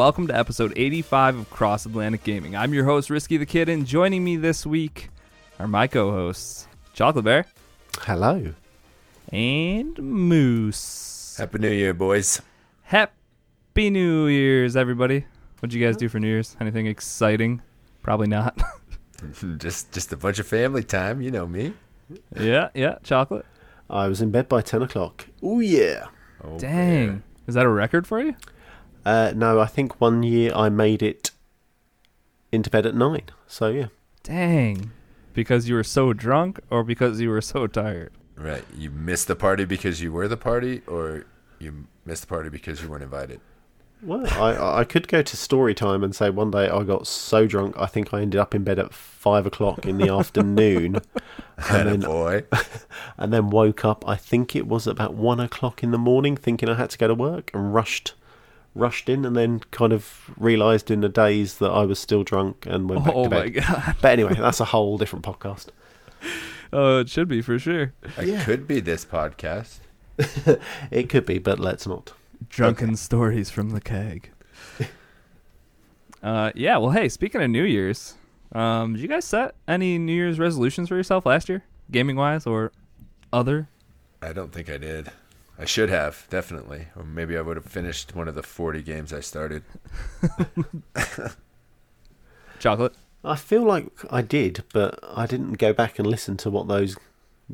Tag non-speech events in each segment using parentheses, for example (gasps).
Hello, everyone, and welcome to episode 85 of Cross Atlantic Gaming. I'm your host, Risky the Kid, and joining me this week are my co hosts, Chocolate Bear Hello. and Moose. Happy New Year, boys. Happy New Year's, everybody. What'd you guys do for New Year's? Anything exciting? Probably not. (laughs) (laughs) just just a bunch of family time, you know me. yeah, yeah, chocolate. I was in bed by 10 o'clock. Oh, yeah. Oh, Dang. man. Is that a record for you? Uh, no, I think one year I made it into bed at 9. So, yeah. Dang. Because you were so drunk or because you were so tired? Right. You missed the party because you were the party, or you missed the party because you weren't invited. Well, I, I could go to story time and say one day I got so drunk I think I ended up in bed at 5 o'clock in the (laughs) afternoon. (laughs) And then- boy. (laughs) and then woke up, I think it was about 1 o'clock in the morning, thinking I had to go to work and rushed. Rushed in and then kind of realised in the days that I was still drunk and went back Oh to my bed. god. But anyway, that's a whole different podcast. (laughs) Oh, it should be for sure. It Yeah. could be this podcast. (laughs) It could be, but let's not. Drunken stories from the keg. (laughs) uh, yeah. Well, hey, speaking of New Year's, um, did you guys set any New Year's resolutions for yourself last year, gaming wise or other? I don't think I did. I should have, definitely. Or maybe I would have finished one of the 40 games I started. (laughs) Chocolate. I feel like I did, but I didn't go back and listen to what those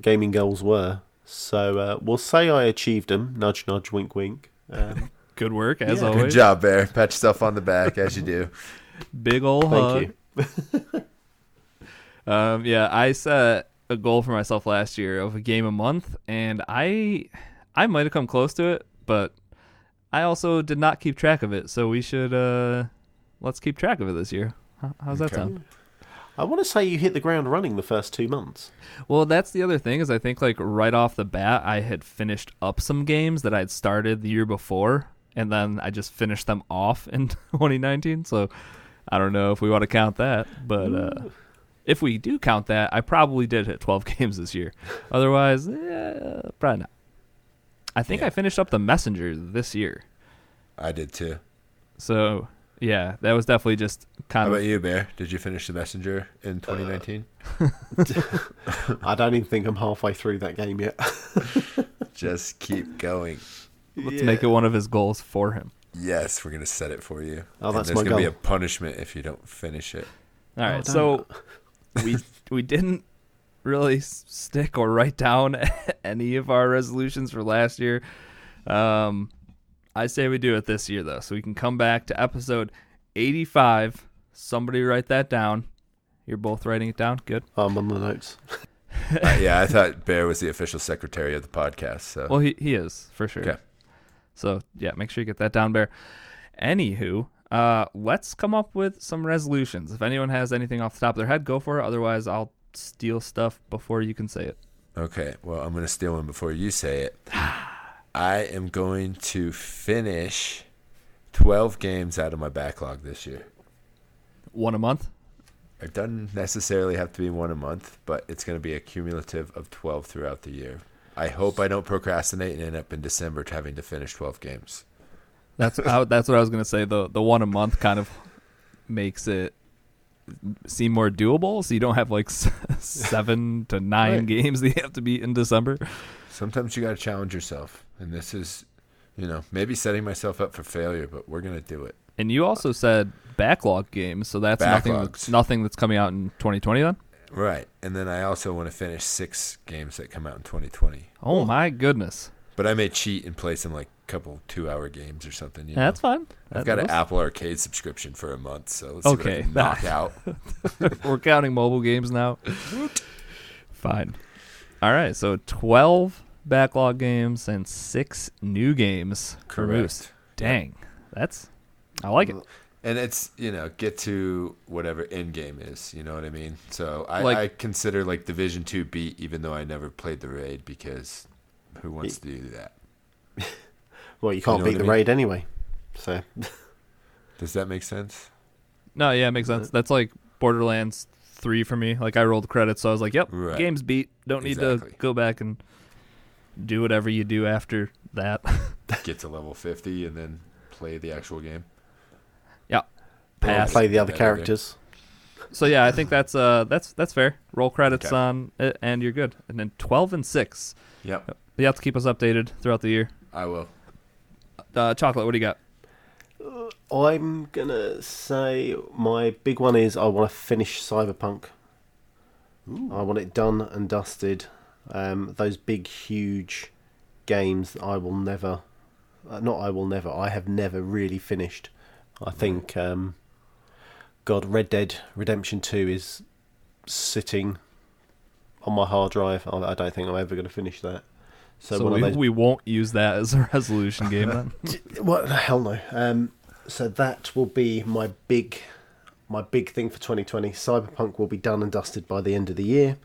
gaming goals were. So uh, we'll say I achieved them. Nudge, nudge, wink, wink. Um, (laughs) Good work as Yeah. always. Good job, Bear. Pat yourself on the back as you do. (laughs) Big ol' hug. thank you. Um, yeah, I set a goal for myself last year of a game a month, and I, I might have come close to it, but I also did not keep track of it. So we should, uh, let's keep track of it this year. How, how's that sound? I want to say you hit the ground running the first two months. Well, that's the other thing is I think like right off the bat I had finished up some games that I'd started the year before, and then I just finished them off in (laughs) 2019. So I don't know if we want to count that, but uh, if we do count that, I probably did hit 12 (laughs) games this year. Otherwise, eh, probably not. I think Yeah. I finished up the Messenger this year. I did too. So yeah, that was definitely just kind of How kind about you, Bear? Did you finish the Messenger in uh, 2019? (laughs) I don't even think I'm halfway through that game yet. (laughs) (laughs) Just keep going. let's make it one of his goals for him. Yes, we're going to set it for you. Oh, And that's there's my gonna be a punishment if you don't finish it. All right, Oh, so we we didn't really stick or write down (laughs) any of our resolutions for last year. Um, I say we do it this year though, so we can come back to episode eighty-five. Somebody write that down. You're both writing it down. Good. I'm on the notes. (laughs) Uh, yeah, I thought Bear was the official secretary of the podcast. So Well, he he is for sure. Okay. So yeah, make sure you get that down, Bear. Anywho, uh, let's come up with some resolutions. If anyone has anything off the top of their head, go for it. Otherwise, I'll steal stuff before you can say it. Okay, well, I'm going to steal one before you say it. (sighs) Ah. I am going to finish 12 games out of my backlog this year. One a month. It doesn't necessarily have to be one a month, but it's going to be a cumulative of 12 throughout the year. I hope I don't procrastinate and end up in December having to finish 12 games. That's I, that's what I was gonna say. The the one a month kind of makes it seem more doable, so you don't have like (laughs) s- seven to nine Right. games that you have to beat in December. Sometimes you got to challenge yourself, and this is, you know, maybe setting myself up for failure, but we're going to do it. And you also said backlog games, so that's nothing Backlogs. nothing that's coming out in 2020 then. Right. And then I also want to finish six games that come out in 2020. Oh my goodness, But I may cheat and play some like couple two hour games or something. You Yeah, that's know? fine. I've got an Apple Arcade subscription for a month, so let's see Okay, I can knock (laughs) out. (laughs) We're counting mobile games now. Fine. All right, so 12 backlog games and six new games. Correct. Dang, that's I like it. And it's you know get to whatever end game is. You know what I mean? So I, Like- I consider like Division Two beat, even though I never played the raid because who wants to do that? (laughs) Well, you can't know beat the I mean? raid anyway. So (laughs) Does that make sense? No, yeah, it makes sense. That's like Borderlands three for me. Like I rolled credits, so I was like, "Yep, Right. game's beat. Don't need Exactly. to go back and do whatever you do after that." (laughs) Get to level fifty and then play the actual game. Yeah. I'll Pass. play the other characters. So yeah, I think that's uh that's that's fair. Roll credits Okay. on it, and you're good. And then twelve and six. Yep, You have to keep us updated throughout the year. I will. Uh, chocolate, what do you got? I'm gonna say my big one is I want to finish Cyberpunk. I want it done and dusted. Um, those big, huge games that I will never, uh, not I will never, I have never really finished. I think, um, God, Red Dead Redemption 2 is sitting on my hard drive. I, I don't think I'm ever going to finish that. So, So, we, those we won't use that as a resolution game then. (laughs) what the hell no. Um, so that will be my big, my big thing for 2020. Cyberpunk will be done and dusted by the end of the year.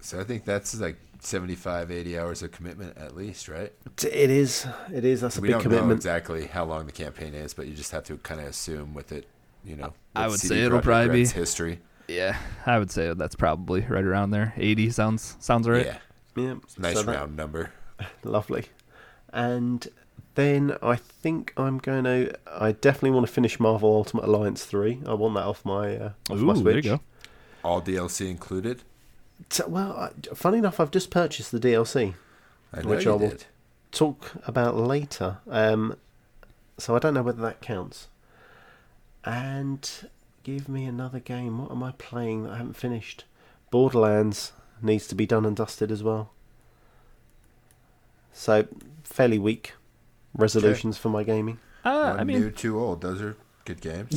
So I think that's like 75, 80 hours of commitment at least, right? It is, it is. That's a we big don't know exactly how long the campaign is, but you just have to kind of assume with it, you know. I would CD say it'll Projekt probably be- Red's history. yeah, I would say that's probably right around there. Eighty sounds sounds right. Yeah, Yeah, nice so that- round number. (laughs) lovely. And then I think I'm going to. I definitely want to finish Marvel Ultimate Alliance three. I want that off my uh, off my Switch. there you go. All DLC included. T- well, I, funny enough, I've just purchased the DLC. I know Which I will- did. talk about later. Um, so I don't know whether that counts. And give me another game. What am I playing that I haven't finished? Borderlands needs to be done and dusted as well. So fairly weak resolutions for my gaming. Uh, One I mean, new, two old. Those are good games.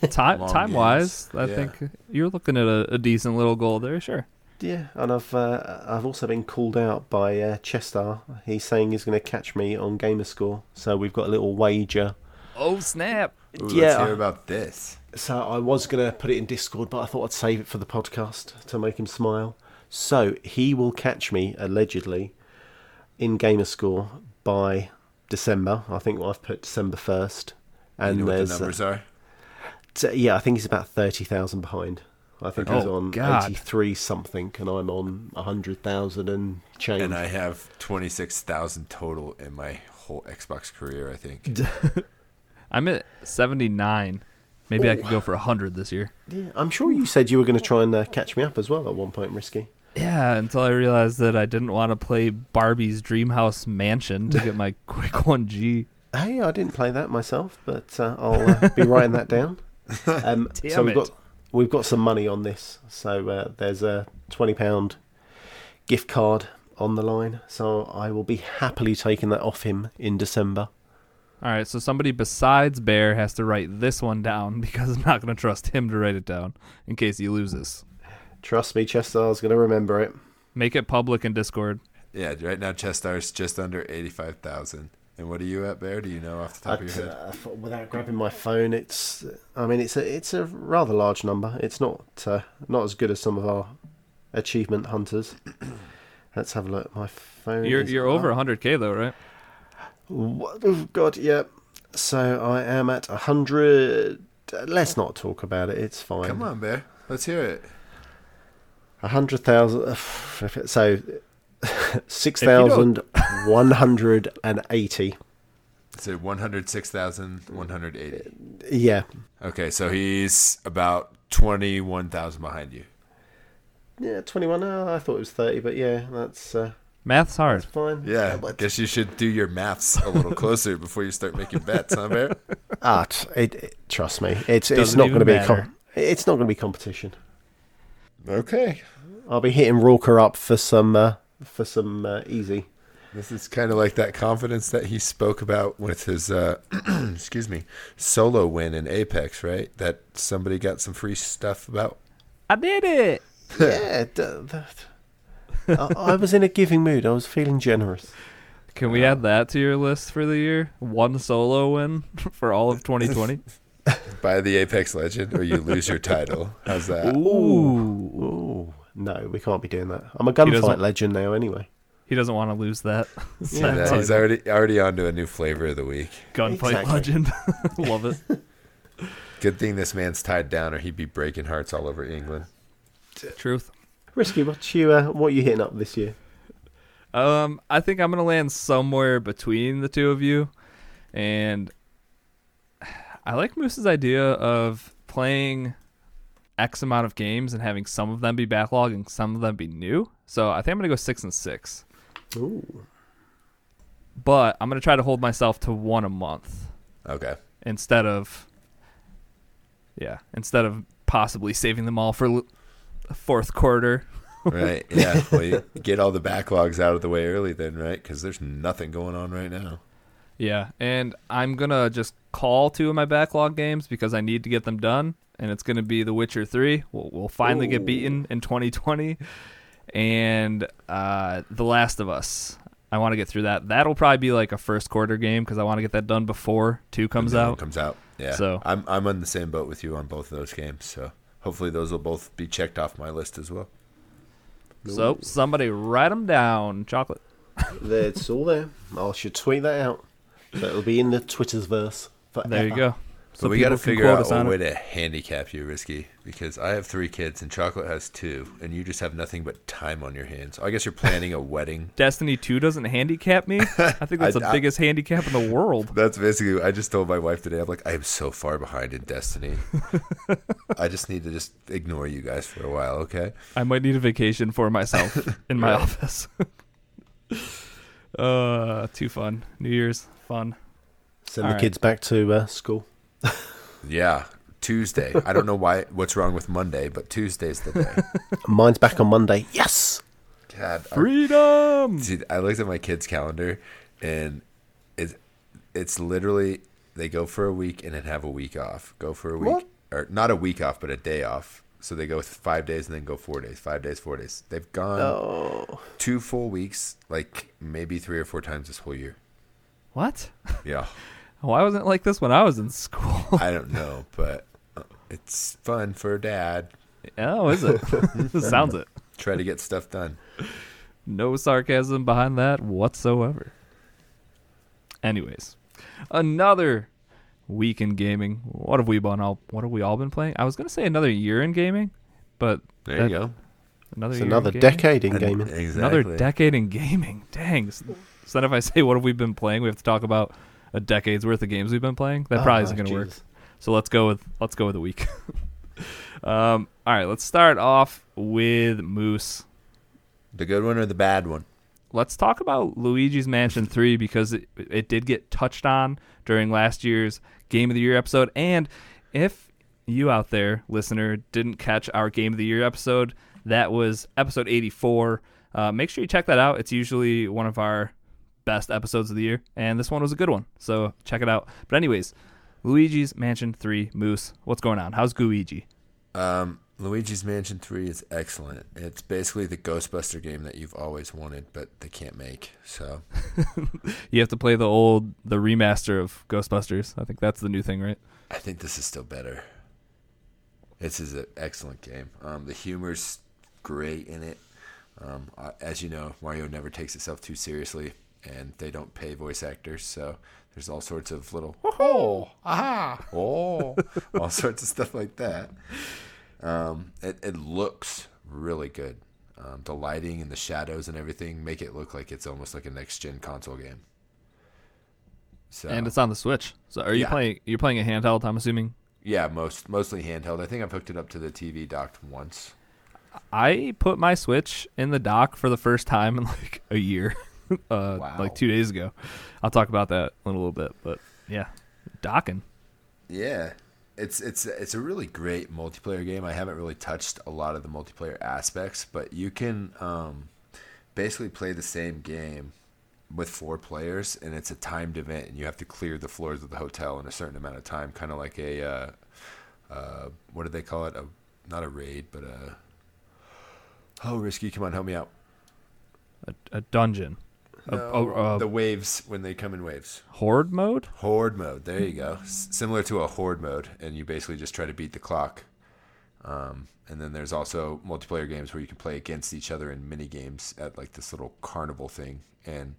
(laughs) time long time wise. I Yeah. think you're looking at a, a decent little goal there. Sure. Yeah, and I've uh, I've also been called out by uh, Chestar. He's saying he's going to catch me on Gamerscore. So we've got a little wager. Oh snap! Ooh, Yeah. Let's hear about this. So I was going to put it in Discord, but I thought I'd save it for the podcast to make him smile. So he will catch me allegedly in Gamerscore by December. I think I've put December first, and you know what there's the uh, numbers are? t- yeah, I think he's about thirty thousand behind. I think he's Oh, on God. eighty three something, and I'm on hundred thousand and change. And I have 26,000 total in my whole Xbox career, I think. (laughs) I'm at seventy nine. Maybe I Oh. could go for hundred this year. yeah, I'm sure you said you were going to try and uh, catch me up as well at one point, Risky. Yeah, until I realized that I didn't want to play Barbie's Dreamhouse Mansion to get my (laughs) quick one G. Hey, I didn't play that myself, but uh, I'll uh, be writing that down. (laughs) Um, so we've it. got we've got some money on this. So uh, there's a twenty pound gift card on the line. So I will be happily taking that off him in December. All right, so somebody besides Bear has to write this one down (laughs) because I'm not going to trust him to write it down in case he loses. Trust me, Chestar's going to remember it. Make it public in Discord. Yeah, right now Chestar's just under 85,000. And what are you at, Bear? Do you know off the top of I'd, your head? uh, without grabbing my phone, it's I mean it's a it's a rather large number. It's not uh, not as good as some of our achievement hunters. (clears throat) Let's have a look. My phone. You're is you're over up. 100k though, right? What? Oh God, yeah. So I am at a hundred. Let's not talk about it. It's fine. Come on, Bear. Let's hear it. A hundred thousand. So (laughs) six thousand one hundred and eighty. So 106,180. Yeah. Okay, so he's about 21,000 behind you. Yeah, twenty-one. Oh, I thought it was thirty, but yeah, that's uh, Math's hard. that's fine. Yeah, but- guess you should do your maths a little closer before you start making bets, huh, Bear? Ah, t- it, it- trust me, it's it's Doesn't not going to be a com- it's not going to be competition. Okay. I'll be hitting Rorker up for some uh, for some uh, easy. This is kind of like that confidence that he spoke about with his, uh, (clears throat) excuse me, solo win in Apex, right? That somebody got some free stuff about. I did it. (laughs) yeah, d- I, I was in a giving mood. I was feeling generous. Can we add that to your list for the year? One solo win (laughs) for all of 2020. (laughs) (laughs) Buy the Apex Legend or you lose your title. How's that? Ooh, ooh. no, we can't be doing that. I'm a gunfight legend now, anyway. He doesn't want to lose that. Yeah, (laughs) Yeah, he's already already on to a new flavor of the week. Gunfight Exactly. legend. (laughs) Love it. Good thing this man's tied down, or he'd be breaking hearts all over England. Truth. Risky, what you uh, what you hitting up this year? Um, I think I'm gonna land somewhere between the two of you, and I like Moose's idea of playing X amount of games and having some of them be backlog and some of them be new. So I think I'm gonna go six and six. Ooh. But I'm gonna try to hold myself to one a month Okay. instead of yeah, instead of possibly saving them all for l- fourth quarter. Right. Yeah. (laughs) well, you get all the backlogs out of the way early then, right? Because there's nothing going on right now. Yeah, and I'm gonna just call two of my backlog games because I need to get them done, and it's gonna be The Witcher Three. We'll, we'll finally get beaten in 2020, and uh, The Last of Us. I want to get through that. That'll probably be like a first quarter game because I want to get that done before two comes When one out. Comes out. Yeah. So- I'm I'm on the same boat with you on both of those games. So hopefully those will both be checked off my list as well. So somebody write them down. Chocolate. There, it's all there. I should tweet that out. So it'll be in the Twitter's verse. Forever. There you go. So we got to figure out us a way it. to handicap you, Risky, because I have three kids and Chocolate has two, and you just have nothing but time on your hands. I guess you're planning a (laughs) wedding. Destiny 2 doesn't handicap me. I think that's (laughs) I- the I- biggest handicap in the world. (laughs) That's basically. I just told my wife today. I'm like, I am so far behind in Destiny. I just need to just ignore you guys for a while, okay? I might need a vacation for myself in my office. Uh, too fun. New Year's fun. Send All the right. kids back to uh, school. Yeah, Tuesday. I don't know why. What's wrong with Monday? But Tuesday's the day. (laughs) Mine's back on Monday. Yes. God, I- Freedom. I looked at my kids' calendar, and it's it's literally they go for a week and then have a week off. Go for a week, What? or not a week off, but a day off. So they go with five days and then go four days. Five days, four days. They've gone Oh. two full weeks, like maybe three or four times this whole year. What? Yeah, (laughs) Why wasn't it like this when I was in school? I don't know, but uh, it's fun for dad. oh, is it? (laughs) (laughs) Sounds it. Try to get stuff done. No sarcasm behind that whatsoever. Anyways, another week in gaming. What have we been all? What have we all been playing? I was gonna say another year in gaming, but There That- you go. another It's year another in decade in And- gaming. Exactly. Another decade in gaming. Dang. S- So then if I say what have we been playing, we have to talk about a decade's worth of games we've been playing. That probably Oh, isn't going to work. So let's go with let's go with a week. (laughs) um, all right, let's start off with Moose. The good one or the bad one? Let's talk about Luigi's Mansion 3 because it, it did get touched on during last year's Game of the Year episode. And if you out there, listener, didn't catch our Game of the Year episode, that was episode 84. Uh, make sure you check that out. It's usually one of our best episodes of the year, and this one was a good one. So check it out. But, anyways, Luigi's Mansion 3 Moose. What's going on? How's Gooigi? Um, Luigi's Mansion 3 is excellent. It's basically the Ghostbuster game that you've always wanted, but they can't make. So, (laughs) You have to play the old, the remaster of Ghostbusters. I think that's the new thing, right? I think this is still better. This is an excellent game. Um, the humor's great in it. Um, as you know, Mario never takes itself too seriously, and they don't pay voice actors, so there's all sorts of little oh, aha, (laughs) oh, all sorts of stuff like that. Um, it, it looks really good. Um, the lighting and the shadows and everything make it look like it's almost like a next gen console game. So And it's on the Switch. So are you Yeah. playing? You're playing a handheld. I'm assuming. Yeah, most mostly handheld. I think I've hooked it up to the TV docked once. I put my Switch in the dock for the first time in (laughs) like a year, (laughs) uh, Wow. like two days ago. I'll talk about that in a little bit, but yeah, docking. Yeah, it's it's it's a really great multiplayer game. I haven't really touched a lot of the multiplayer aspects, but you can um, basically play the same game with four players, and it's a timed event, and you have to clear the floors of the hotel in a certain amount of time, kind of like a uh, uh, what do they call it? A not a raid, but a oh, risky. Come on, help me out. A, a dungeon, No, a- a the waves when they come in waves. horde mode. Horde mode. There you go. S- similar to a horde mode, and you basically just try to beat the clock. Um, and then there's also multiplayer games where you can play against each other in mini games at like this little carnival thing. And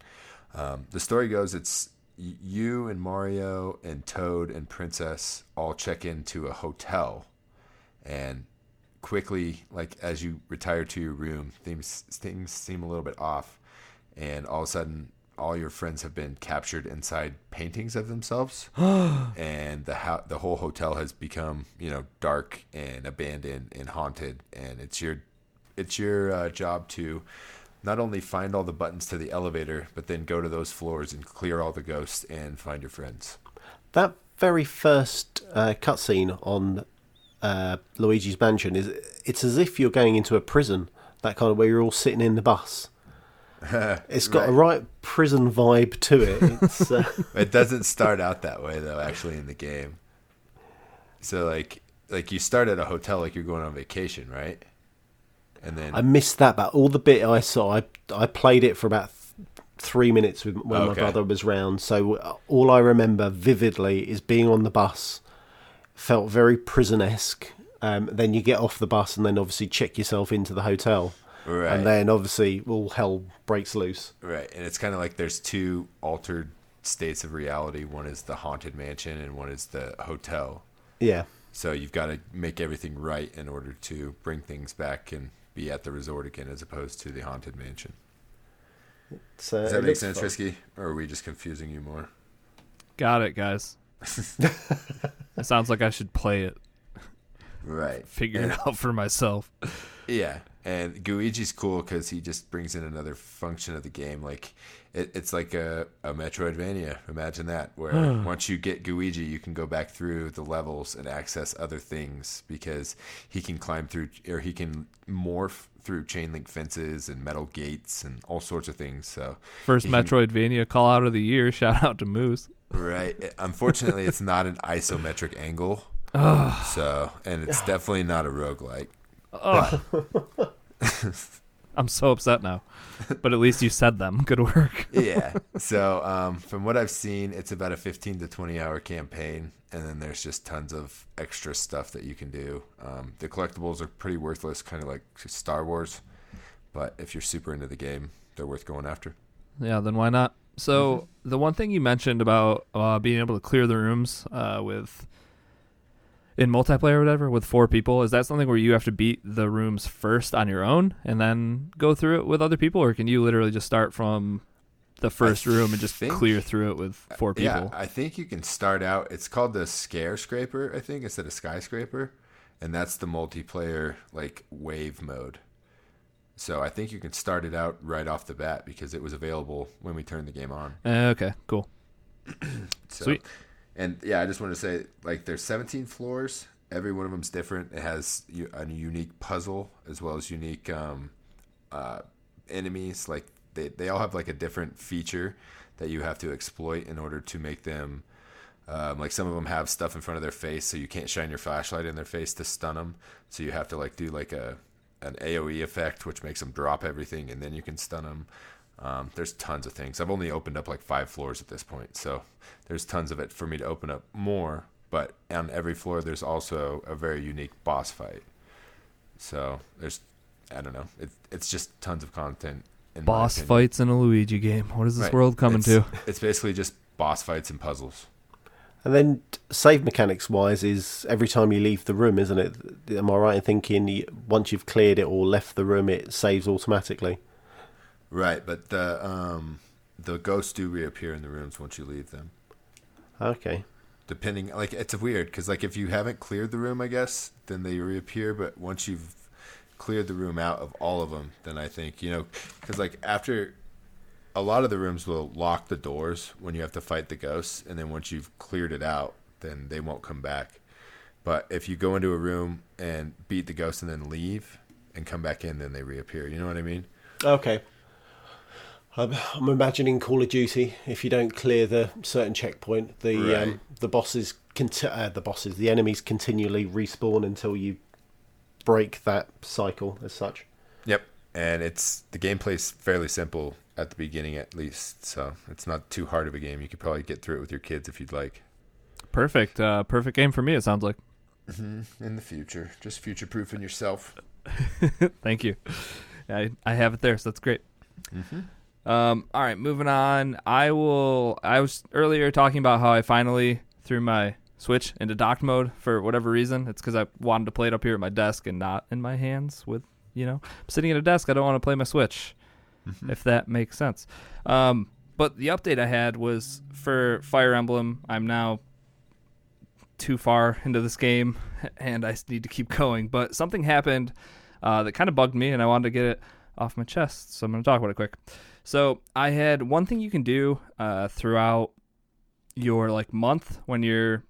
um, the story goes, it's you and Mario and Toad and Princess all check into a hotel, and quickly, like as you retire to your room, things things seem a little bit off, and all of a sudden, all your friends have been captured inside paintings of themselves, (gasps) and the ho- the whole hotel has become you know dark and abandoned and haunted, and it's your it's your uh, job to not only find all the buttons to the elevator, but then go to those floors and clear all the ghosts and find your friends. That very first uh, cutscene on uh, Luigi's Mansion is it's as if you're going into a prison. That kind of where you're all sitting in the bus. (laughs) It's got a right prison vibe to it. It's uh, (laughs) it doesn't start out that way though actually in the game so like like you start at a hotel like you're going on vacation right and then I missed that, but all the bit I saw, I I played it for about th- three minutes with, when my brother was round. So uh, all I remember vividly is being on the bus, felt very prison esque. Um, then you get off the bus and then obviously check yourself into the hotel, right. And then obviously all hell breaks loose. right and it's kind of like there's two altered states of reality. One is the haunted mansion and one is the hotel. Yeah, so you've got to make everything right in order to bring things back and be at the resort again as opposed to the haunted mansion. So does that make sense fun. risky? Or are we just confusing you more? Got it, guys. (laughs) it sounds like I should play it, right. Figure And- it out for myself. Yeah, and Gooigi's cool because he just brings in another function of the game. Like it, it's like a, a Metroidvania. Imagine that, where (sighs) once you get Guigi, you can go back through the levels and access other things because he can climb through or he can morph through chain link fences and metal gates and all sorts of things. So First he can- Metroidvania call out of the year. (laughs) Shout out to Moose. right, unfortunately, it's not an isometric angle. (sighs) So, and it's definitely not a roguelike. (laughs) I'm so upset now, but at least you said them. Good work. yeah. (laughs) So um, from what I've seen, it's about a 15 to 20 hour campaign, and then there's just tons of extra stuff that you can do. Um, the collectibles are pretty worthless, kind of like Star Wars, but if you're super into the game, they're worth going after. Yeah, then why not? So the one thing you mentioned about uh, being able to clear the rooms uh, with in multiplayer or whatever with four people is that something where you have to beat the rooms first on your own and then go through it with other people, or can you literally just start from the first room and just think- clear through it with four people? Yeah, I think you can start out. It's called the Scare Scraper, I think, instead of Skyscraper, and that's the multiplayer like wave mode. So I think you can start it out right off the bat because it was available when we turned the game on. Uh, okay, cool. (clears throat) So, Sweet. And yeah, I just want to say, like, there's 17 floors. Every one of them's different. It has a unique puzzle as well as unique um, uh, enemies. Like, they, they all have like a different feature that you have to exploit in order to make them. Um, like some of them have stuff in front of their face, so you can't shine your flashlight in their face to stun them. So you have to like do like a an AOE effect, which makes them drop everything, and then you can stun them. Um, there's tons of things. I've only opened up like five floors at this point, so there's tons of it for me to open up more. But on every floor, there's also a very unique boss fight. So there's, I don't know, it, it's just tons of content. In Boss fights in a Luigi game. What is this Right. world coming It's- to? It's basically just boss fights and puzzles. And then save mechanics wise is every time you leave the room, isn't it? Am I right in thinking once you've cleared it or left the room, it saves automatically? Right, but the um, the ghosts do reappear in the rooms once you leave them. Okay. depending like it's weird because like if you haven't cleared the room i guess then they reappear but once you've cleared the room out of all of them then i think you know because like after a lot of the rooms will lock the doors when you have to fight the ghosts and then once you've cleared it out then they won't come back but if you go into a room and beat the ghost and then leave and come back in then they reappear you know what i mean Okay. I'm, I'm imagining Call of Duty. If you don't clear the certain checkpoint, the Right. um, the bosses conti- uh, the bosses the enemies continually respawn until you break that cycle as such. Yep. And it's the gameplay's fairly simple at the beginning at least, so it's not too hard of a game. You could probably get through it with your kids if you'd like. Perfect. Uh, perfect game for me. It sounds like. In the future, just future proofing yourself. (laughs) Thank you. I I have it there, so that's great. Um, all right, moving on. I will. I was earlier talking about how I finally threw my Switch into docked mode for whatever reason. It's because I wanted to play it up here at my desk and not in my hands. With you know, I'm sitting at a desk. I don't want to play my Switch, if that makes sense. Um, but but the update I had was for Fire Emblem. I'm now too far into this game, (laughs) and I need to keep going. But something happened uh, that kind of bugged me, and I wanted to get it off my chest. So I'm going to talk about it quick. So I had one thing you can do uh, throughout your like month when you're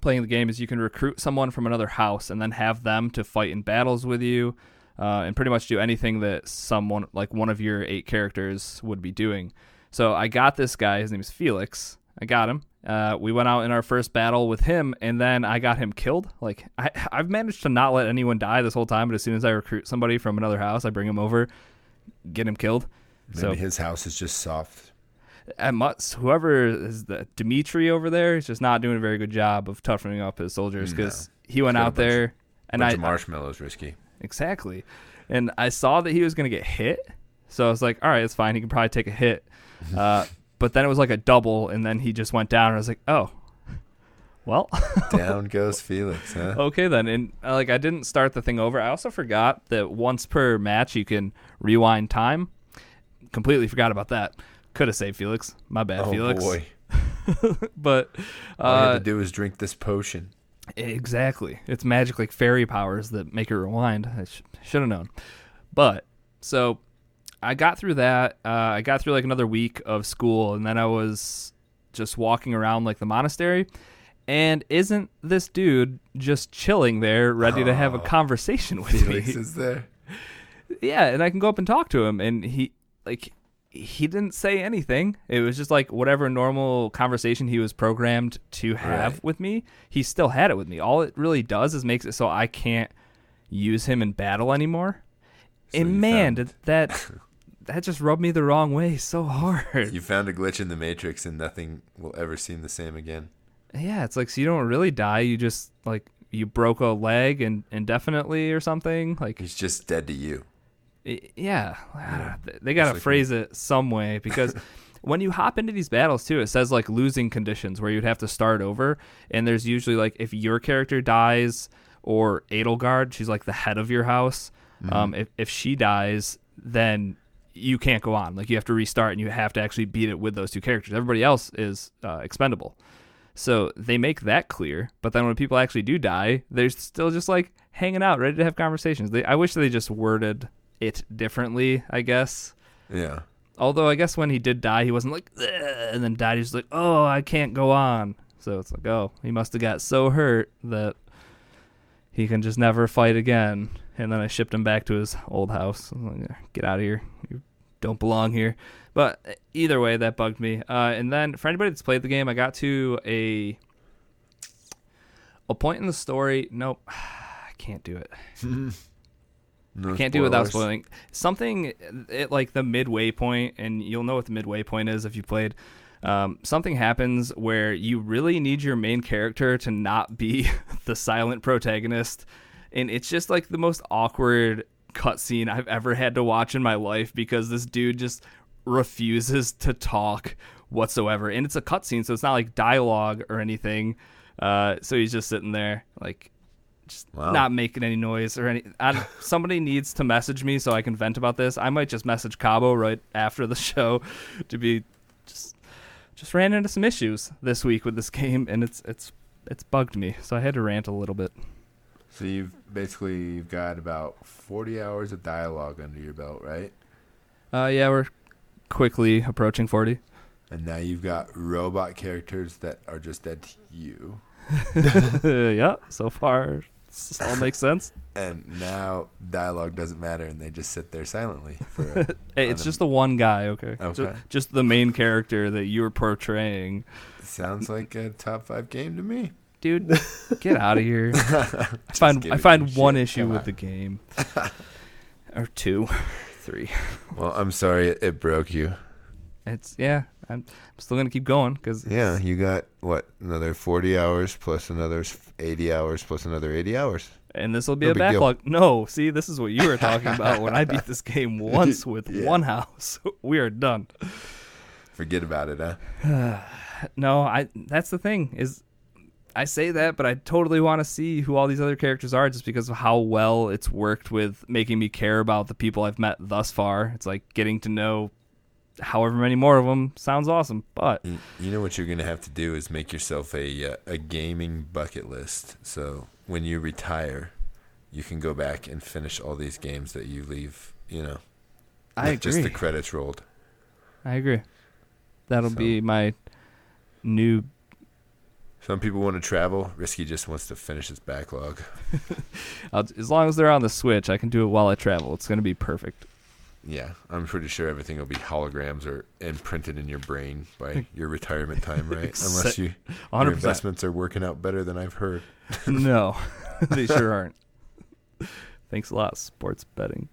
playing the game is you can recruit someone from another house and then have them to fight in battles with you uh, and pretty much do anything that someone like one of your eight characters would be doing. So i got this guy his name is felix. I got him. Uh, we went out in our first battle with him and then i got him killed. Like I, i've managed to not let anyone die this whole time but as soon as i recruit somebody from another house i bring him over get him killed Maybe so his house is just soft. at Mutz, whoever is the Dimitri over there is just not doing a very good job of toughening up his soldiers because he went out bunch- there and Bunch I of marshmallows risky. exactly, and I saw that he was gonna get hit, so I was like, all right, it's fine. He can probably take a hit, (laughs) uh, but then it was like a double, and then he just went down. And I was like, oh, well, Down (laughs) goes Felix, huh? okay then. And uh, like I didn't start the thing over. I also forgot that once per match you can rewind time. Completely forgot about that. Could have saved Felix. My bad, oh Felix. boy. (laughs) but All you uh, have to do is drink this potion. exactly, it's magic like fairy powers that make it rewind. I sh- should have known. But so I got through that. Uh, I got through like another week of school, and then I was just walking around like the monastery. And isn't this dude just chilling there, ready to have a Oh. conversation with Felix me? is there. (laughs) yeah, and I can go up and talk to him, and he like he didn't say anything. It was just like whatever normal conversation he was programmed to have Right. with me. He still had it with me. All it really does is makes it so I can't use him in battle anymore. So and man, found- that (laughs) that just rubbed me the wrong way so hard. You found a glitch in the matrix, and nothing will ever seem the same again. yeah, it's like so you don't really die. You just like you broke a leg and indefinitely or something. Like He's just dead to you. Yeah, Yeah. They got to like phrase it some way (laughs) because when you hop into these battles too, it says like losing conditions where you'd have to start over, and there's usually like if your character dies or Edelgard, she's like the head of your house. Um, if if she dies, then you can't go on. Like you have to restart, and you have to actually beat it with those two characters. Everybody else is uh, expendable. So they make that clear, but then when people actually do die, they're still just like hanging out, ready to have conversations. They, I wish they just worded it differently. I guess. Yeah. Although I guess when he did die, he wasn't like, and then died. He's like, oh, I can't go on. So it's like, oh, he must have got so hurt that he can just never fight again. And then I shipped him back to his old house. Like, Get out of here. You don't belong here. But either way, that bugged me. Uh, and then for anybody that's played the game, I got to a a point in the story. Nope, (sighs) I can't do it. (laughs) No Can't do it without spoiling. Something at like the midway point, and you'll know what the midway point is if you played. Um, something happens where you really need your main character to not be (laughs) the silent protagonist, and it's just like the most awkward cutscene I've ever had to watch in my life because this dude just refuses to talk whatsoever, and it's a cutscene, so it's not like dialogue or anything. Uh, so he's just sitting there like just Wow. not making any noise or any. I, somebody needs to message me so I can vent about this. I might just message Cabo right after the (laughs) show to be just just ran into some issues this week with this game, and it's it's it's bugged me. So I had to rant a little bit. So you've basically you've got about forty hours of dialogue under your belt, right? Uh, yeah, we're quickly approaching forty. And now you've got robot characters that are just dead to you. (laughs) yeah, so far this all makes sense. (laughs) And now dialogue doesn't matter, and they just sit there silently. For (laughs) a, Hey, it's just the one guy, okay? Okay. Just, just the main character that you're portraying. sounds like a top five game to me. Dude, (laughs) get out of here. I find I find one issue Come with on. the game. or two. Three. Well, I'm sorry it, it broke you. It's yeah, I'm, still going to keep going cuz Yeah, you got what another forty hours plus another eighty hours plus another eighty hours. and this will be No a big deal. backlog. No, see, this is what you were talking about when I beat this (laughs) game once with Yeah. one house. (laughs) we are done. Forget about it, huh? (sighs) No, I that's the thing is I say that, but I totally want to see who all these other characters are just because of how well it's worked with making me care about the people I've met thus far. It's like getting to know however many more of them sounds awesome. But You, you know what you're gonna have to do is make yourself a uh, a gaming bucket list. So when you retire, you can go back and finish all these games that you leave. You know, I with just the credits rolled. I agree. That'll So- be my new. Some people want to travel. Risky just wants to finish his backlog. (laughs) As long as they're on the Switch, I can do it while I travel. It's gonna be perfect. Yeah, I'm pretty sure everything will be holograms or imprinted in your brain by (laughs) your retirement time, right? Unless you your 100. percent investments are working out better than I've heard. (laughs) No, (laughs) they sure aren't. Thanks a lot, sports betting.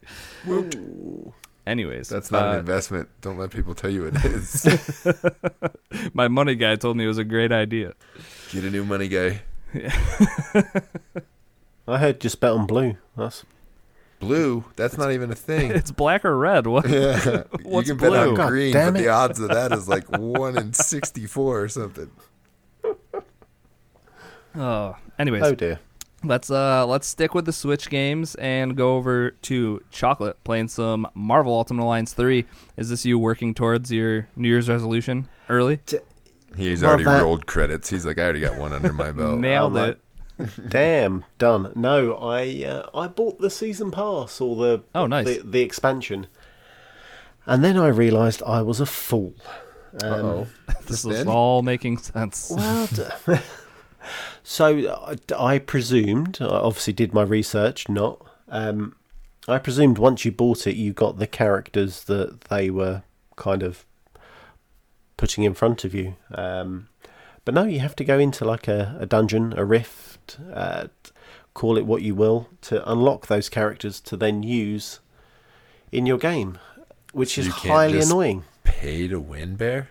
Anyways, That's not uh, an investment. Don't let people tell you it is. my money guy told me it was a great idea. Get a new money guy. Yeah. I heard just bet on blue. That's Blue. That's not even a thing. (laughs) It's black or red. What? Yeah, (laughs) What's you can bet on? God green, damn but the odds of that is like (laughs) one in sixty-four or something. Oh, anyways, oh dear. let's uh let's stick with the Switch games and go over to Chocolate playing some Marvel Ultimate Alliance 3. Is this you working towards your New Year's resolution early? He's already rolled credits. He's like, I already got one under my belt. Nailed it. (laughs) Damn, done. No, I uh, I bought the season pass or the Oh, nice. the, the expansion, and then I realised I was a fool. Um, Uh-oh. (laughs) This is all making sense. Well, d- (laughs) so uh, I presumed. I obviously did my research. Not. Um, I presumed once you bought it, you got the characters that they were kind of putting in front of you. Um, but no, you have to go into like a, a dungeon, a rift, uh, call it what you will, to unlock those characters to then use in your game, which So is highly just- annoying. Pay to win, Bear?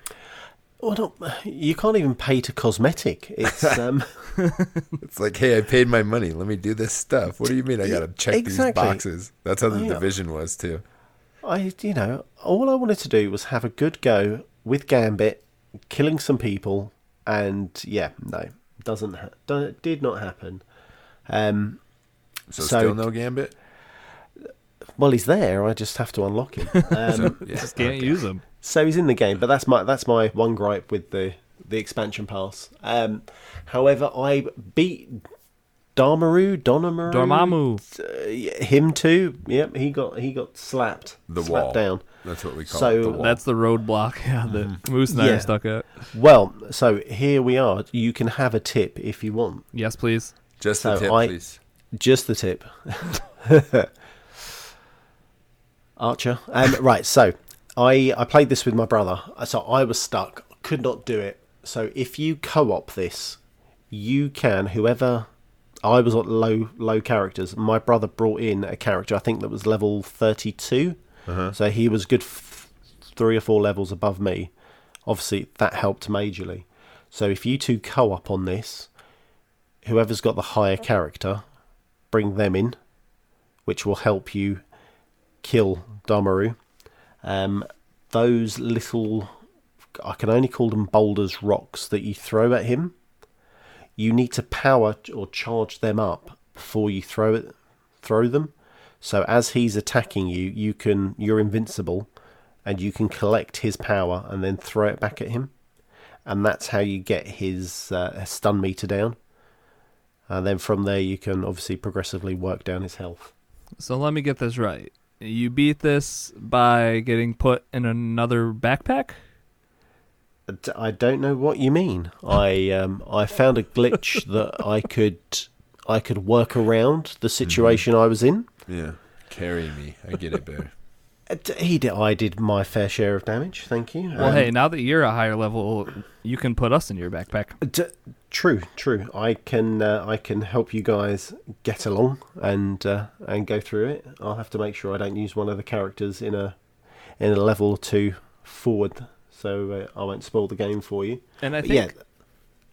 Well, not, you can't even pay to cosmetic. It's (laughs) um, (laughs) It's like, hey, I paid my money. Let me do this stuff. What do you mean I got to check Exactly. these boxes? That's how the I- division was, too. I, you know, all I wanted to do was have a good go with Gambit, killing some people, and yeah, no, doesn't ha- do, did not happen. Um, So, So- still no Gambit? well, he's there. I just have to unlock him. (laughs) Um, So, yeah, (laughs) Just can't okay. use them. so he's in the game, but that's my that's my one gripe with the the expansion pass. Um, however, I beat Damaru, Donamaru, Dormammu. uh, him too. Yep, he got he got slapped, The slapped wall. down. That's what we call So- it. The. That's the roadblock. (laughs) Yeah, that Moose and I are stuck at. Well, so here we are. You can have a tip if you want. Yes, please. Just the tip, I- please. Just the tip. (laughs) Archer. Um, right, so I I played this with my brother. So I was stuck, could not do it. So if you co-op this, you can whoever I was at low low characters. My brother brought in a character I think that was level 32. So he was good f- 3 or 4 levels above me. Obviously that helped majorly. So if you two co-op on this, whoever's got the higher character bring them in, which will help you kill Damaru. Um, those little, I can only call them boulders, rocks that you throw at him. You need to power or charge them up before you throw it, throw them. So as he's attacking you, you can you're invincible, and you can collect his power and then throw it back at him, and that's how you get his uh, stun meter down and then from there you can obviously progressively work down his health. So let me get this right. You beat this by getting put in another backpack? I don't know what you mean. I um, I found a glitch (laughs) that I could I could work around the situation I was in. Yeah. Carry me. I get it, Bear. (laughs) Uh, He did. I did my fair share of damage. Thank you. Well, Um, hey, now that you're a higher level, you can put us in your backpack. D- true, true. I can uh, I can help you guys get along and uh, and go through it. I'll have to make sure I don't use one of the characters in a in a level two forward, so uh, I won't spoil the game for you. And I think yeah,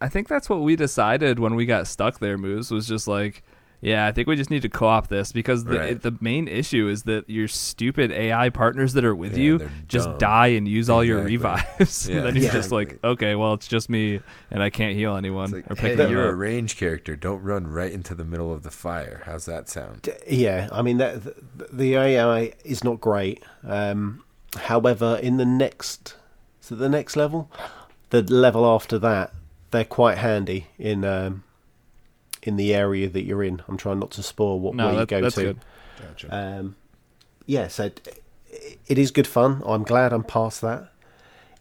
I think that's what we decided when we got stuck there, Moose, was just like, yeah, I think we just need to co-op this because the Right. the main issue is that your stupid AI partners that are with Yeah, you just dumb. die and use all your revives. (laughs) Yeah, and then you're just like, okay, well, it's just me and I can't heal anyone It's like, or hey, pick you you're a range character. Don't run right into the middle of the fire. How's that sound? D- Yeah, I mean that the, the AI is not great. Um, However, in the next, so the next level, the level after that, they're quite handy in um, in the area that you're in. I'm trying not to spoil what No, where you go that's to. good. Gotcha. Um, yeah, so it, it is good fun. I'm glad I'm past that.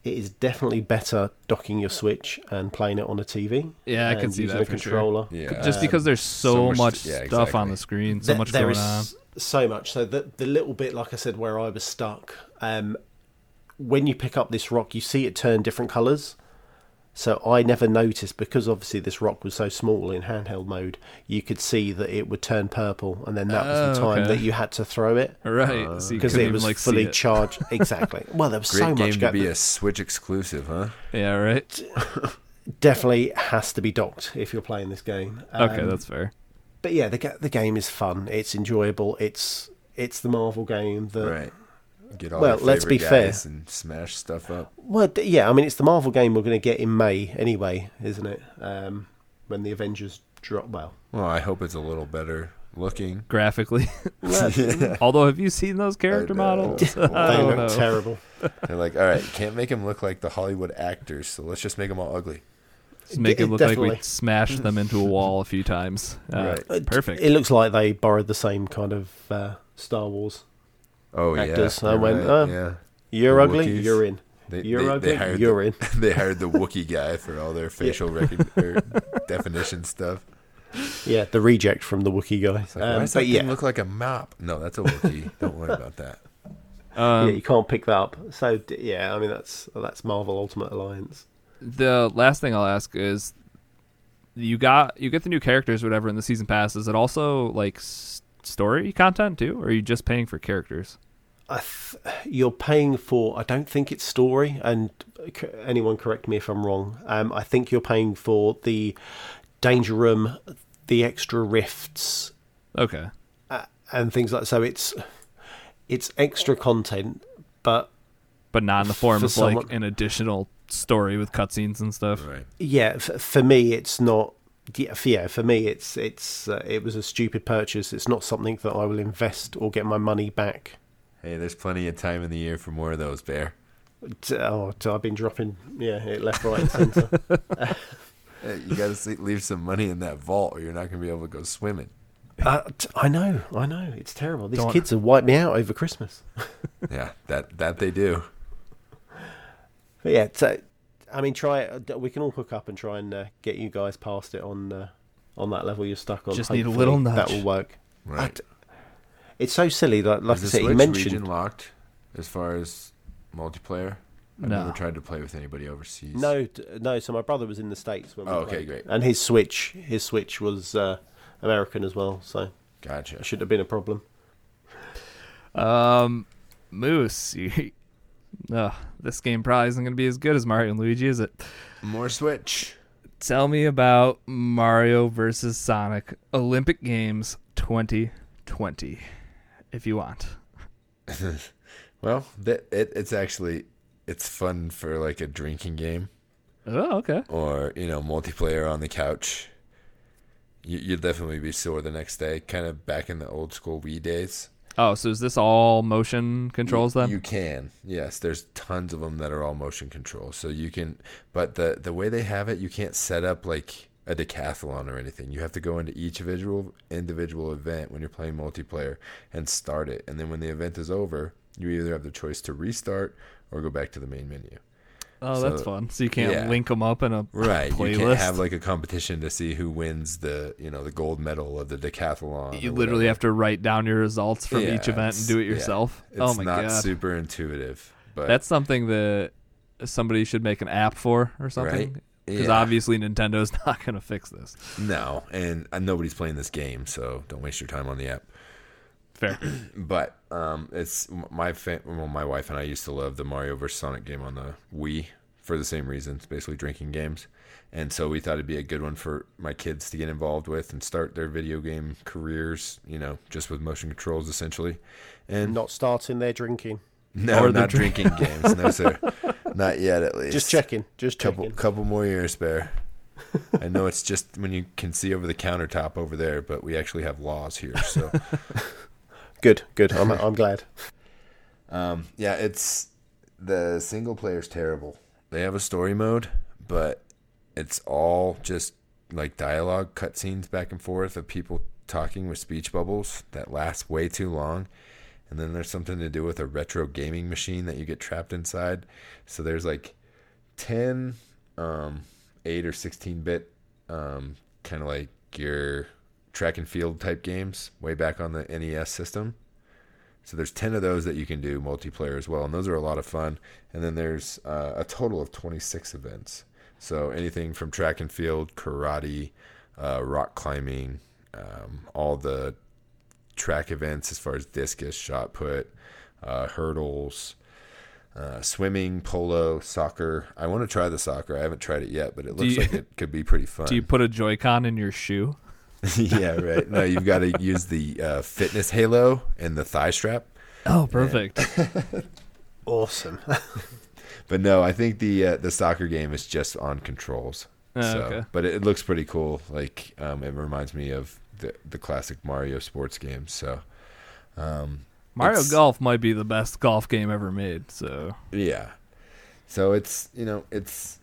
It is definitely better docking your Switch and playing it on a TV. Yeah, I can and see using that a for sure. controller. yeah. Just Um, because there's so, so much much, yeah, stuff on the screen, so There- much there going is on. so much. So the the little bit, like I said, where I was stuck. Um, when you pick up this rock, you see it turn different colours. So I never noticed because obviously this rock was so small in handheld mode. You could see that it would turn purple, and then that was the Oh, time okay. that you had to throw it Right, Uh, so because it was like fully it. charged. Exactly. (laughs) Well, there was Great so game much to be a Switch exclusive, huh? Yeah, right. (laughs) Definitely has to be docked if you're playing this game. Okay, Um, that's fair. But yeah, the the game is fun. It's enjoyable. It's it's the Marvel game that Right. Get all Well, your let's be favorite fair. and smash stuff up. Well, yeah, I mean, it's the Marvel game we're going to get in May anyway, isn't it? Um, when the Avengers drop. Well, Well, I hope it's a little better looking. Graphically, (laughs) (laughs) well, although have you seen those character know. models? (laughs) They don't look know. terrible. They're like, all right, can't make them look like the Hollywood actors, so let's just make them all ugly. Just make It- it look like we definitely. smashed them into a wall a few times. Uh, Right. Perfect. It looks like they borrowed the same kind of uh, Star Wars. Oh Actors, yeah, I went, right, "Oh, yeah. You're The ugly. Wookiees. You're in. They, You're they, ugly. They hired you're the, in. (laughs) they hired the Wookiee guy for all their facial recon- or definition stuff. Yeah, the reject from the Wookiee guy. It's like, Um, why does that but thing yeah, look like a mop? No, that's a Wookiee. (laughs) Don't worry about that. Um, yeah, you can't pick that up. So yeah, I mean that's that's Marvel Ultimate Alliance. the last thing I'll ask is, you got you get the new characters, whatever, in the season pass. Is it also like s- story content too, or are you just paying for characters? I th- you're paying for. I don't think it's story, and c- anyone correct me if I'm wrong. Um, I think you're paying for the danger room, the extra rifts, Okay. uh, and things like. So it's it's extra content, but But not in the form of someone- like an additional story with cutscenes and stuff. Right. yeah, f- for me, it's not. Yeah, for, yeah, for me, it's it's uh, it was a stupid purchase. It's not something that I will invest or get my money back. Hey, there's plenty of time in the year for more of those, Bear. T- Oh, t- I've been dropping yeah, it left, right, and centre. (laughs) (laughs) Hey, you got to leave some money in that vault, or you're not going to be able to go swimming. Uh, t- I know, I know. It's terrible. These Don't- kids have wiped me out over Christmas. (laughs) Yeah, that that they do. But yeah, so, I mean, try it. uh, We can all hook up and try and uh, get you guys past it on uh, on that level you're stuck on. Just need a Hopefully little That will work. Right. D- It's so silly. Like, like Is I the said, you Switch mentioned. region locked as far as multiplayer? I've No. never tried to play with anybody overseas. No, no. So my brother was in the states when we Oh, okay, played. great. And his Switch, his Switch was uh, American as well, so Gotcha. it shouldn't have been a problem. Um, Moose, (laughs) you, Ugh, this game probably isn't going to be as good as Mario and Luigi, is it? More Switch. Tell me about Mario versus Sonic Olympic Games 2020, if you want. (laughs) Well, that it, it's actually it's fun for like a drinking game Oh, okay. or you know multiplayer on the couch. You, you'd definitely be sore the next day, kind of back in the old school Wii days. Oh, so is this all motion controls then? You can, yes. There's tons of them that are all motion controls. so you can. But the the way they have it, you can't set up like a decathlon or anything. You have to go into each individual individual event when you're playing multiplayer and start it, and then when the event is over, you either have the choice to restart or go back to the main menu. oh, so- that's fun. So you can't yeah. link them up in a Right. playlist. You can't have like a competition to see who wins the you know the gold medal of the decathlon. you literally have to write down your results from Yeah, each event and do it yeah. yourself. It's oh my not god, super intuitive, but that's something that somebody should make an app for or something. Right? Because Yeah. obviously Nintendo's (laughs) not going to fix this. no, and uh, nobody's playing this game, so don't waste your time on the app. Fair. (clears throat) But um, it's my fa- well, my wife and I used to love the Mario vs Sonic game on the Wii for the same reasons, basically drinking games. And so we thought it'd be a good one for my kids to get involved with and start their video game careers, you know, just with motion controls essentially. And Not starting their drinking. no, Or not drinking games, no sir, (laughs) not yet at least. Just checking. Just couple checking. couple more years spare. (laughs) I know it's just when you can see over the countertop over there, but we actually have laws here, so (laughs) Good, good. I'm, I'm glad. Um, yeah, it's the single player's terrible. They have a story mode, but it's all just like dialogue cutscenes back and forth of people talking with speech bubbles that last way too long. And then there's something to do with a retro gaming machine that you get trapped inside. So there's like 10, um, 8 or 16 bit, um, kind of like your track and field type games way back on the NES system. So there's 10 of those that you can do multiplayer as well. And those are a lot of fun. And then there's uh, a total of 26 events. So anything from track and field, karate, uh, rock climbing, um, all the track events as far as discus, shot put, uh, hurdles, uh, swimming, polo, soccer. I want to try the soccer. I haven't tried it yet, but it looks you- like it could be pretty fun. (laughs) Do you put a Joy-Con in your shoe? (laughs) yeah, right. No, you've got to (laughs) use the uh, fitness halo and the thigh strap. Oh, perfect. Awesome. But no, I think the uh, the soccer game is just on controls. Oh, so, okay. but it, it looks pretty cool. Like um, it reminds me of the the classic Mario sports games. So um, Mario Golf might be the best golf game ever made. So yeah, so it's you know it's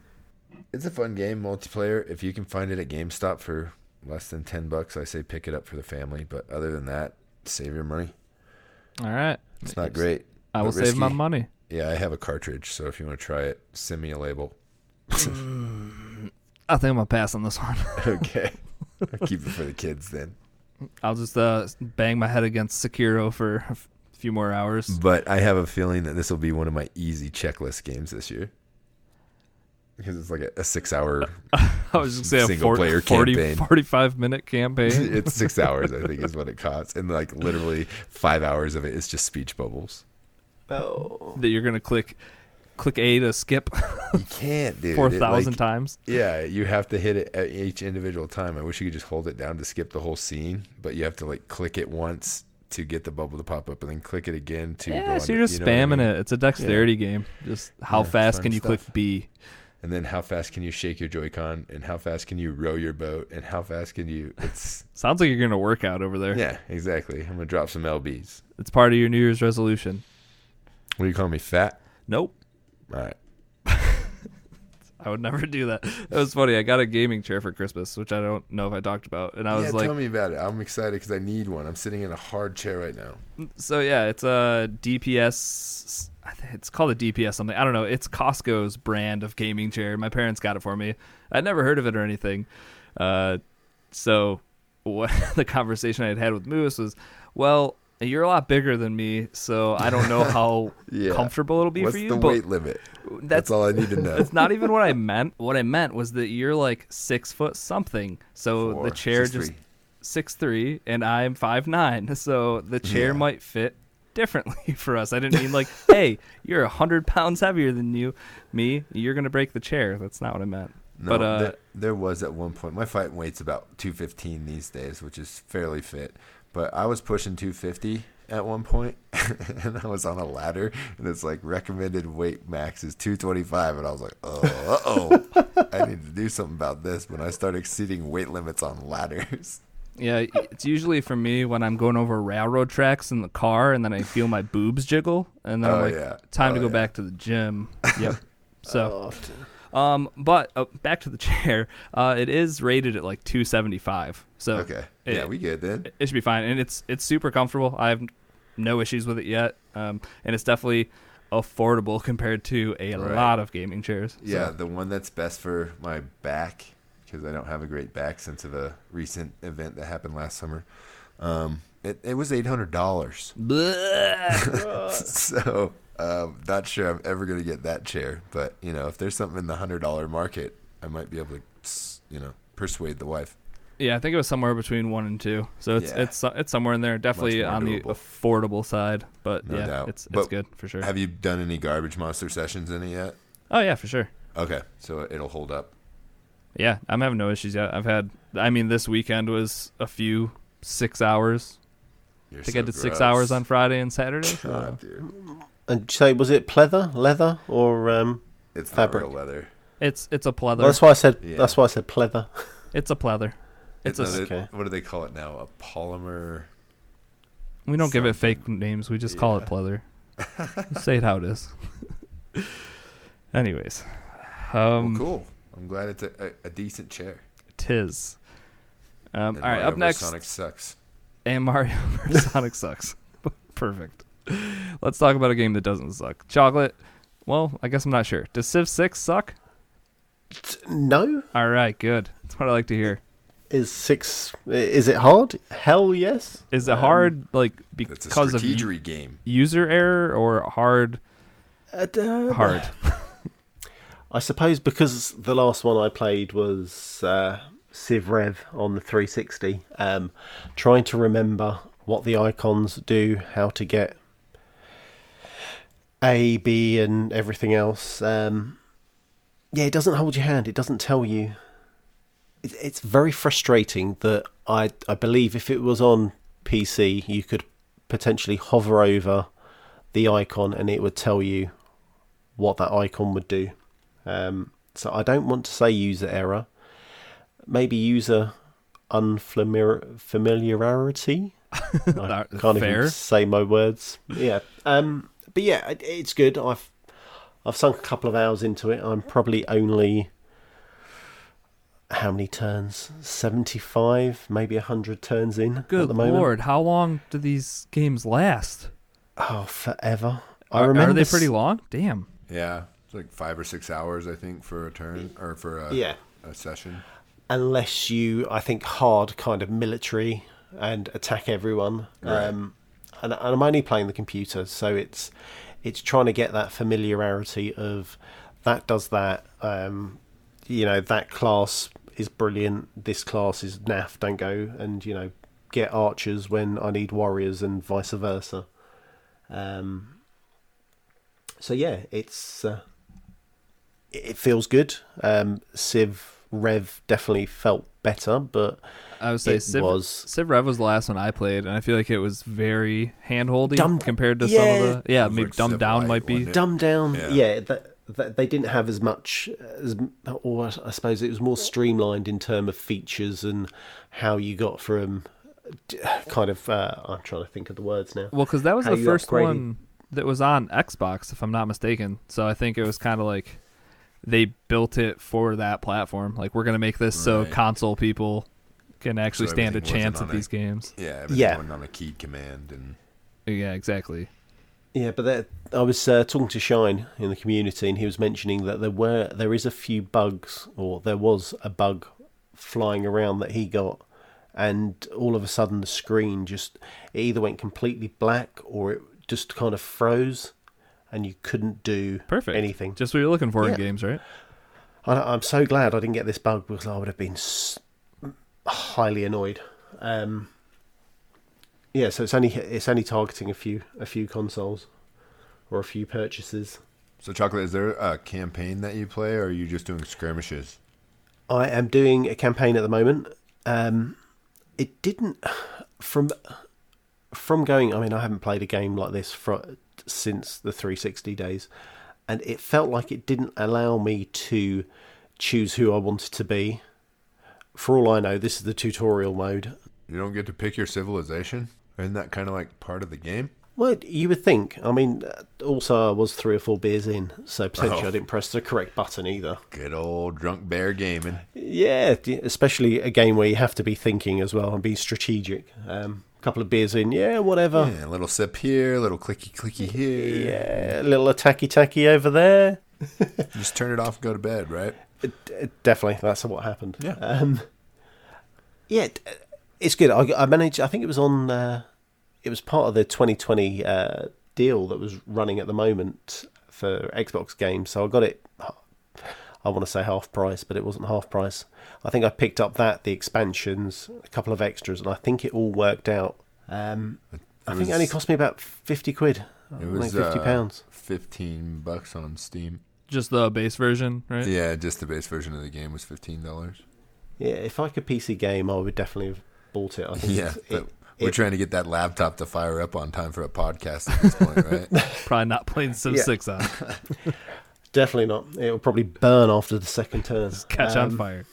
it's a fun game multiplayer. If you can find it at GameStop for less than ten bucks, I say pick it up for the family. But other than that, save your money. all right, It's not great. I will but save my money. Yeah, I have a cartridge, so if you want to try it, send me a label. (laughs) I think I'm gonna pass on this one. (laughs) okay, I'll keep it for the kids then. I'll just uh, bang my head against Sekiro for a few more hours. But I have a feeling that this will be one of my easy checklist games this year. Because it's like a, a six hour, (laughs) I was just saying a Single 40, player 40 campaign. 45 minute campaign. (laughs) it's six (laughs) hours, I think, is what it costs. And like literally five hours of it is just speech bubbles. oh. that you're gonna click click A to skip You can't, dude. (laughs) four thousand like- times. Yeah, you have to hit it at each individual time. I wish you could just hold it down to skip the whole scene, but you have to like click it once to get the bubble to pop up and then click it again to Yeah, so you're just you know what I spamming mean? it. It's a dexterity game. Just how Yeah, fast can you stuff. click B? And then how fast can you shake your Joy-Con and how fast can you row your boat and how fast can you it's (laughs) Sounds like you're gonna work out over there. Yeah, exactly. I'm gonna drop some LBs. It's part of your New Year's resolution. What do you call me? Fat? Nope. All right. (laughs) I would never do that. That was funny. I got a gaming chair for Christmas, which I don't know if I talked about. And I was yeah, like, tell me about it. I'm excited because I need one. I'm sitting in a hard chair right now. so yeah, it's a DPS. I think it's called a DPS something. I don't know. It's Costco's brand of gaming chair. My parents got it for me. I'd never heard of it or anything. Uh, so what (laughs) the conversation I had had with Moose was, well, you're a lot bigger than me, so I don't know how (laughs) Yeah. comfortable it'll be What's for you. the weight limit? That's, all I need to know. (laughs) That's not even what I meant. What I meant was that you're like six foot something. So Four, the chair six, just three. six three, and I'm five nine. (laughs) So the chair Yeah. might fit differently for us. I didn't mean like, hey, you're a hundred pounds heavier than you, me. You're gonna break the chair. That's not what I meant. No, but uh, there, there was at one point. My fight weight's about 215 these days, which is fairly fit. But I was pushing 250 at one point, (laughs) and I was on a ladder, and it's like recommended weight max is 225, and I was like, oh, uh oh, I need to do something about this. When I start exceeding weight limits on ladders, yeah, it's usually for me when I'm going over railroad tracks in the car, and then I feel my boobs jiggle, and then I'm Oh, like, yeah. time Oh, to go yeah. back to the gym. (laughs) Yep. So. Um, but uh, back to the (laughs) chair. Uh, it is rated at like 275. So okay, it, yeah, we good then. it should be fine, and it's it's super comfortable. I have no issues with it yet. Um, and it's definitely affordable (laughs) compared to a Right. lot of gaming chairs. So- Yeah, the one that's best for my back because I don't have a great back since of a recent event that happened last summer. Um, it it was eight hundred dollars. (laughs) So um, not sure I'm ever gonna get that chair, but you know, if there's something in the hundred dollar market, I might be able to, you know, persuade the wife. yeah, I think it was somewhere between one and two. So it's Yeah. it's it's somewhere in there. Definitely on the affordable side, but No yeah, doubt. it's it's But good for sure. Have you done any garbage monster sessions in it yet? oh yeah, for sure. Okay, so it'll hold up. Yeah, I'm having no issues yet. I've had. I mean, this weekend was a few six hours. You're I think so I did six hours on Friday and Saturday. so- God, dude. And did you say was it pleather, leather, or um? It's not Fabric. real leather. It's it's a pleather. Well, that's why I said. Yeah. That's why I said pleather. It's a pleather. It's a. no, they- okay. What do they call it now? A polymer. We don't give it fake names. We just call it Yeah. pleather. (laughs) Say it how it is. Anyways, um, well, cool. I'm glad it's a, a, a decent chair. tis. Um, all right, Mario up next, Sonic sucks. and Mario (laughs) vs. Sonic sucks. (laughs) Perfect. Let's talk about a game that doesn't suck. Chocolate. Well, I guess I'm not sure. Does Civ 6 suck? No, All right, good. That's what I like to hear. is six? Is it hard? Hell yes. Is it Um, hard, like It's a because of u- game. user error, or hard? Uh, d- Hard. (laughs) I suppose because the last one I played was uh, Civ Rev on the 360. Um, trying to remember what the icons do, how to get A, B, and everything else. Um, yeah, it doesn't hold your hand. It doesn't tell you. It, it's very frustrating that I I believe if it was on PC, you could potentially hover over the icon and it would tell you what that icon would do. Um, so I don't want to say user error. Maybe user unfamiliar familiarity. (laughs) I can't Fair. even say my words. Yeah. Um, but yeah, it, it's good. I've I've sunk a couple of hours into it. I'm probably only how many turns? Seventy five, maybe hundred turns in at Good the moment. lord, how long do these games last? Oh, forever. I Are, remember are they s- pretty long? Damn. Yeah, it's like five or six hours, I think, for a turn or for a, Yeah. a session. unless you, I think, hard kind of military and attack everyone. Right. Um, and, and I'm only playing the computer, so it's it's trying to get that familiarity of that does that. Um, you know, that class is brilliant. This class is naff. Don't go and you know get archers when I need warriors and vice versa. Um, so yeah, it's uh, it feels good. Um, Civ Rev definitely felt better, but I would say it Civ, was Civ Rev was the last one I played, and I feel like it was very hand-holdy compared to yeah. some of the yeah, maybe like dumbed down might be. wasn't dumbed down. Yeah. Yeah, that, that they didn't have as much as, or I suppose it was more streamlined in term of features and how you got from kind of. Uh, I'm trying to think of the words now. Well, because that was How the first upgraded- one that was on Xbox, if I'm not mistaken. So I think it was kind of like they built it for that platform. Like we're gonna make this so console people can actually So stand a chance at on these games. Yeah, Yeah. on a keyed command and Yeah, exactly. Yeah, but that, I was uh, talking to Shine in the community, and he was mentioning that there were there is a few bugs, or there was a bug flying around that he got, and all of a sudden the screen just it either went completely black or it just kind of froze, and you couldn't do Perfect. anything. Just what you're looking for in games, right? I, I'm so glad I didn't get this bug because I would have been s- highly annoyed. Um, yeah, so it's only it's only targeting a few a few consoles or a few purchases. So, Chocolate, is there a campaign that you play, or are you just doing skirmishes? I am doing a campaign at the moment. Um, it didn't from from going. I mean, I haven't played a game like this for since the 360 days, and it felt like it didn't allow me to choose who I wanted to be. For all I know, this is the tutorial mode. You don't get to pick your civilization? Isn't that kind of like part of the game? Well, you would think. I mean, uh, also I was three or four beers in, so potentially Oh. I didn't press the correct button either. Good old drunk bear gaming. Yeah, especially a game where you have to be thinking as well and be strategic. Um, a couple of beers in, yeah, whatever. Yeah, a little sip here, a little clicky clicky here. Yeah, a little attacky tacky over there. (laughs) Just turn it off and go to bed, right? D- definitely, that's what happened. Yeah. Um, yeah, it's good. I, I managed. I think it was on. Uh, it was part of the 2020 uh, deal that was running at the moment for Xbox games. So I got it. I want to say half price, but it wasn't half price. I think I picked up that, the expansions, a couple of extras, and I think it all worked out. Um, I think it only cost me about 50 quid. It was think 50 uh, pounds. Fifteen bucks on Steam. Just the base version, right? Yeah, just the base version of the game was fifteen dollars. Yeah, if I could PC game, I would definitely have bought it. I think Yeah, it's- but it, we're it- trying to get that laptop to fire up on time for a podcast at this point, right? (laughs) Probably not playing Civ Yeah. 6 on. (laughs) Definitely not. It will probably burn after the second turn. Catch on Um, fire.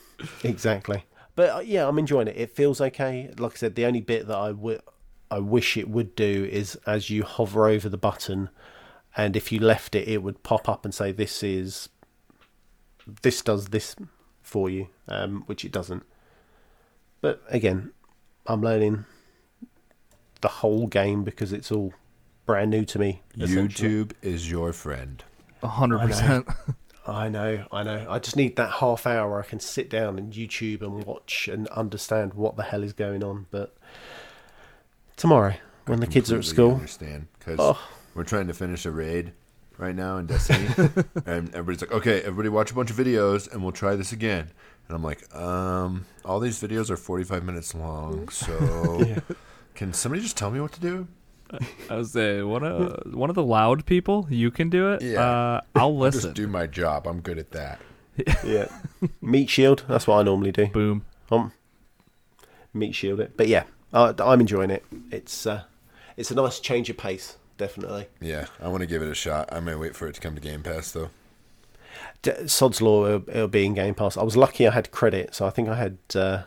Exactly. But uh, yeah, I'm enjoying it. It feels okay. Like I said, the only bit that I would I wish it would do is as you hover over the button, and if you left it, it would pop up and say this is this does this for you, um, which it doesn't. But again, I'm learning the whole game because it's all brand new to me. YouTube is your friend. A hundred I know. percent. I know, I know. I just need that half hour where I can sit down and YouTube and watch and understand what the hell is going on. But tomorrow, when the kids are at school, understand because Oh. We're trying to finish a raid right now in Destiny, (laughs) and everybody's like, "Okay, everybody, watch a bunch of videos, and we'll try this again." And I'm like, "Um, all these videos are 45 minutes long, so (laughs) can somebody just tell me what to do?" I was say one of one of the loud people. You can do it. Yeah. Uh, I'll (laughs) I'll listen. just do my job. I'm good at that. yeah, meat shield. That's what I normally do. Boom. Um, meat shield it. But yeah, I, I'm enjoying it. It's uh, it's a nice change of pace, definitely. Yeah, I want to give it a shot. I may wait for it to come to Game Pass though. D- Sod's Law it'll, it'll be in Game Pass. I was lucky I had credit, so I think I had. Uh,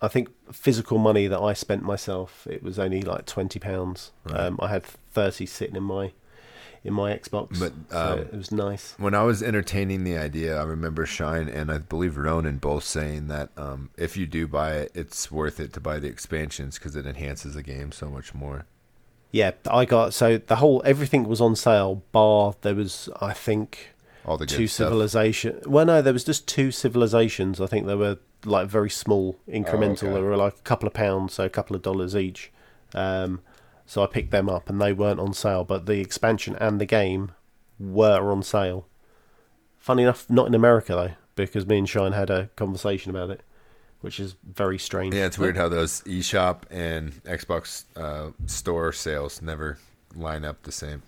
I think physical money that I spent myself, it was only like twenty pounds. Right. Um, I had thirty sitting in my in my Xbox, But, so um, it was nice. When I was entertaining the idea, I remember Shine and I believe Ronan both saying that um, if you do buy it, it's worth it to buy the expansions because it enhances the game so much more. Yeah, I got so the whole everything was on sale. Bar there was, I think, All the two civilization. Well, no, there was just two civilizations. I think they were like very small, incremental. okay. They were like a couple of pounds, so a couple of dollars each. Um, so I picked them up, and they weren't on sale. But the expansion and the game were on sale. Funny enough, not in America though, because me and Shine had a conversation about it, which is very strange. Yeah, it's weird how those eShop and Xbox uh, store sales never line up the same.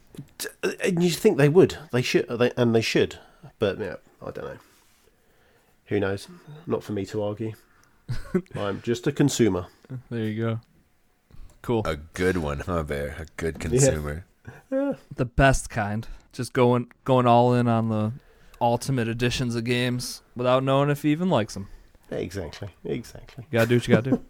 And you think they would? They should, they, and they should. But yeah, I don't know. Who knows? Not for me to argue. (laughs) I'm just a consumer. There you go. Cool. A good one, huh, Bear? A good consumer. the best kind. Just going going all in on the ultimate editions of games without knowing if he even likes them. Exactly. Exactly. You gotta do what you gotta do.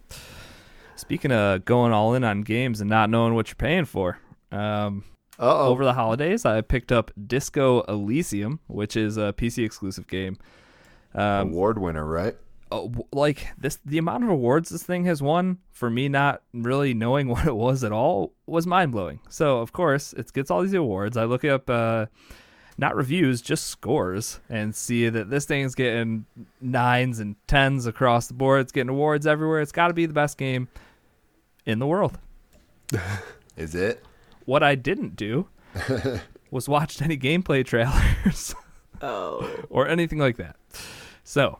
(laughs) Speaking of going all in on games and not knowing what you're paying for, um, over the holidays I picked up Disco Elysium, which is a PC exclusive game. Um, Award winner, right? uh, like this the amount of awards this thing has won for me not really knowing (laughs) what it was at all was mind-blowing so of course it gets all these awards i look up uh not reviews just scores and see that this thing is getting nines and tens across the board it's getting awards everywhere it's got to be the best game in the world (laughs) Is it? what i didn't do (laughs) was watch any gameplay trailers (laughs) Oh. or anything like that so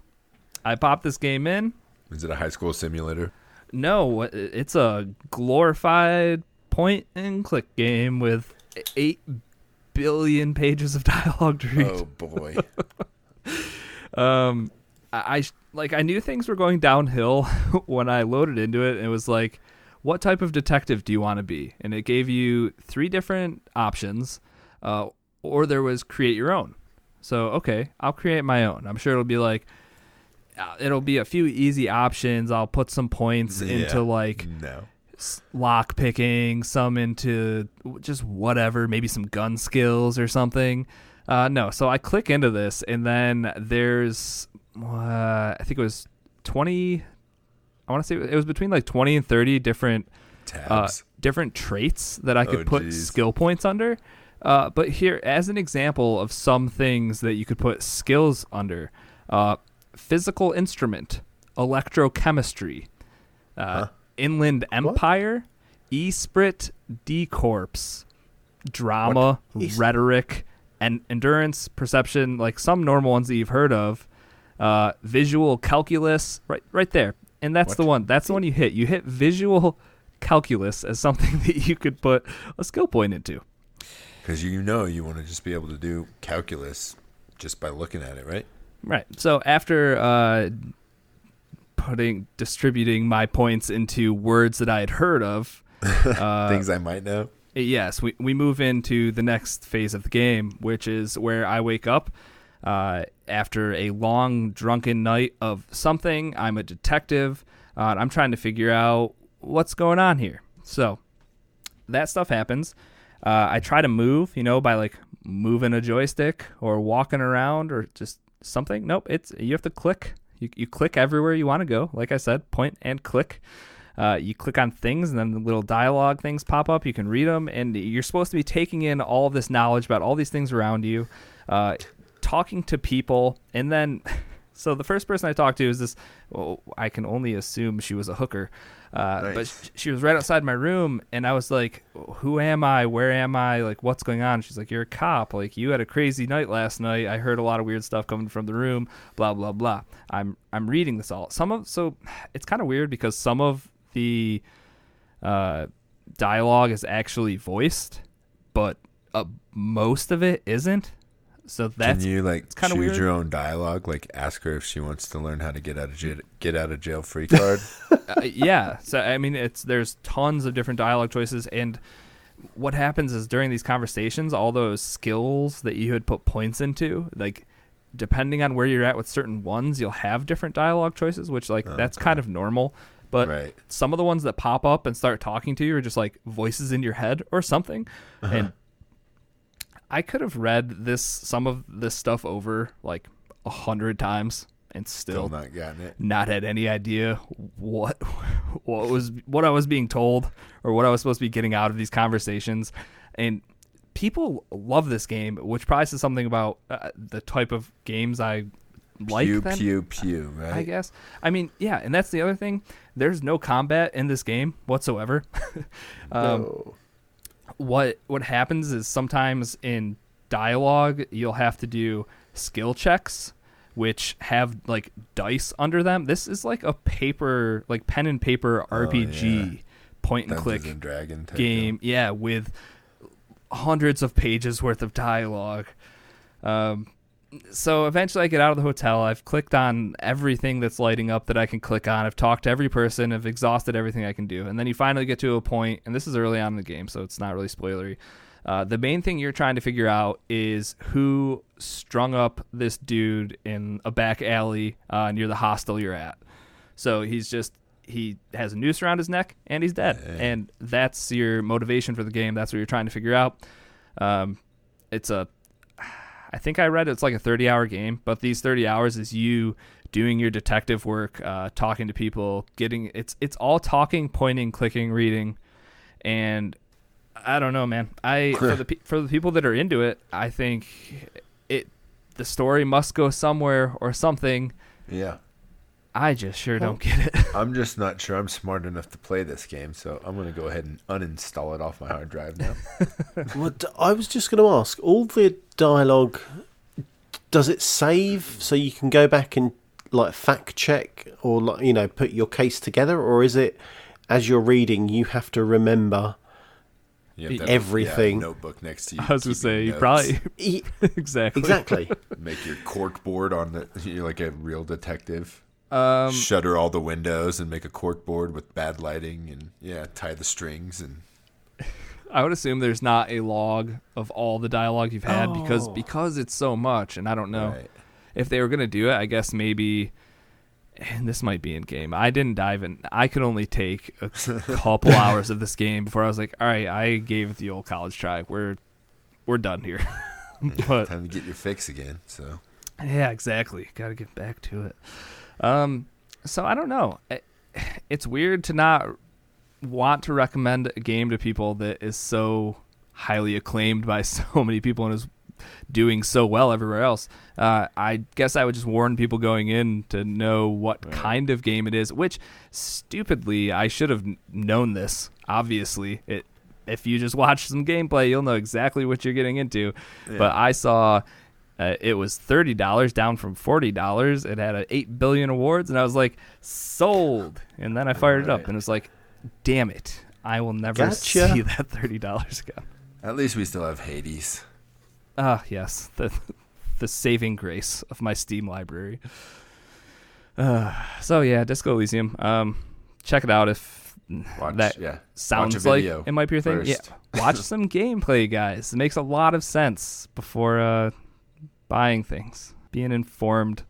i popped this game in Is it a high school simulator? No, it's a glorified point and click game with eight billion pages of (laughs) dialogue to read. Oh boy. (laughs) Um, I, I like I knew things were going downhill (laughs) when I loaded into it. And it was like, what type of detective do you want to be? And it gave you three different options, uh, or there was create your own. So okay, I'll create my own. I'm sure it'll be like. uh, It'll be a few easy options. I'll put some points Yeah. into like no. Lock picking, some into just whatever, maybe some gun skills or something. Uh, no, so I click into this, and then there's, uh, I think it was 20, I want to say it was between like 20 and 30 different uh, different traits that I could Oh, put geez. skill points under. Uh, but here, as an example of some things that you could put skills under, uh, physical instrument, electrochemistry, uh, inland empire, esprit, de corps, drama, Es- rhetoric, and endurance, perception, like some normal ones that you've heard of, uh, visual calculus, right, right there, and that's What? the one. That's the one you hit. You hit visual calculus as something (laughs) that you could put a skill point into. Because you know you want to just be able to do calculus just by looking at it, right? Right. So after uh, putting distributing my points into words that I had heard of, (laughs) uh, Things I might know. yes, we we move into the next phase of the game, which is where I wake up uh, after a long drunken night of something. I'm a detective. Uh, I'm trying to figure out what's going on here. So that stuff happens. Uh, I try to move, you know, by like moving a joystick or walking around or just something. Nope, it's you have to click. You you click everywhere you want to go. Like I said, point and click. Uh, you click on things, and then the little dialogue things pop up. You can read them, and you're supposed to be taking in all this knowledge about all these things around you, uh, talking to people, and then. (laughs) So the first person I talked to is this. Well, I can only assume she was a hooker, uh, Nice. but she was right outside my room, and I was like, "Who am I? Where am I? Like, what's going on?" She's like, "You're a cop. Like, you had a crazy night last night. I heard a lot of weird stuff coming from the room. Blah blah blah." I'm I'm reading this all. Some of so (sighs) it's kind of weird because some of the uh, dialogue is actually voiced, but uh, most of it isn't. So that's Can you like kinda choose weird. your own dialogue? Like ask her if she wants to learn how to get out of jail, get out of jail free card. (laughs) uh, yeah. So I mean, it's there's tons of different dialogue choices, and what happens is during these conversations, all those skills that you had put points into, like depending on where you're at with certain ones, you'll have different dialogue choices, which like that's kind of normal. But Right. some of the ones that pop up and start talking to you are just like voices in your head or something, and I could have read this some of this stuff over like a hundred times and Still still not gotten it. not had any idea what (laughs) what was what I was being told or what I was supposed to be getting out of these conversations. And people love this game, which probably says something about uh, the type of games I like. pew then, pew pew. Right. I guess. I mean, yeah, and that's the other thing. There's no combat in this game whatsoever. (laughs) um, No. What what happens is sometimes in dialogue you'll have to do skill checks which have like dice under them. This is like a paper like pen and paper rpg yeah. point and Dungeons click and Dragon type game. yeah with hundreds of pages worth of dialogue. Um so eventually I get out of the hotel. I've clicked on everything that's lighting up that I can click on. I've talked to every person. I've exhausted everything I can do. And then you finally get to a point, and this is early on in the game, so it's not really spoilery. Uh, the main thing you're trying to figure out is who strung up this dude in a back alley uh, near the hostel you're at. So he's just he has a noose around his neck and he's dead, and that's your motivation for the game. That's what you're trying to figure out. Um, it's a I think I read it's like a 30 hour game, but these 30 hours is you doing your detective work, uh, talking to people, getting it's it's all talking, pointing, clicking, reading, and I don't know, man. I (laughs) for the for the people that are into it, I think it the story must go somewhere or something. Yeah. I just sure don't get it. I'm just not sure I'm smart enough to play this game, so I'm gonna go ahead and uninstall it off my hard drive now. (laughs) What I was just going to ask, all the dialogue, does it save so you can go back and like fact check or like you know put your case together, or is it as you're reading you have to remember? You have to Everything. yeah, notebook next to you. I was gonna say you notes. probably (laughs) (laughs) exactly exactly. make your cork board on the. You're like a real detective. Um, Shutter all the windows and make a cork board with bad lighting, and yeah, tie the strings and I would assume there's not a log of all the dialogue you've had because Oh. because it's so much, and I don't know Right. if they were gonna do it. I guess maybe, and this might be in game. I didn't dive in. I could only take a (laughs) couple hours of this game before I was like, all right, I gave it the old college try. We're we're done here. (laughs) but time to get your fix again. So yeah, exactly. Got to get back to it. Um, so I don't know. I- It's weird to not want to recommend a game to people that is so highly acclaimed by (laughs) so many people and is doing so well everywhere else. Uh, I guess I would just warn people going in to know what kind of game it is. Which, stupidly, I should have known this. Obviously, it. If you just (laughs) watch some gameplay, you'll know exactly what you're getting into. But I saw uh, it was thirty dollars, down from forty dollars. It had a eight billion awards, and I was like, sold. And then I fired it up, and it's like, damn it, I will never Gotcha. see (laughs) that thirty dollars again. at least we still have Hades. Ah, yes, the (laughs) the saving grace of my Steam library. Uh, (sighs) so yeah, Disco Elysium. Um, check it out if Watch, that yeah, sounds like it might be your thing. first. Yeah, watch (laughs) some gameplay, guys. It makes a lot of sense before uh, buying things. Being informed.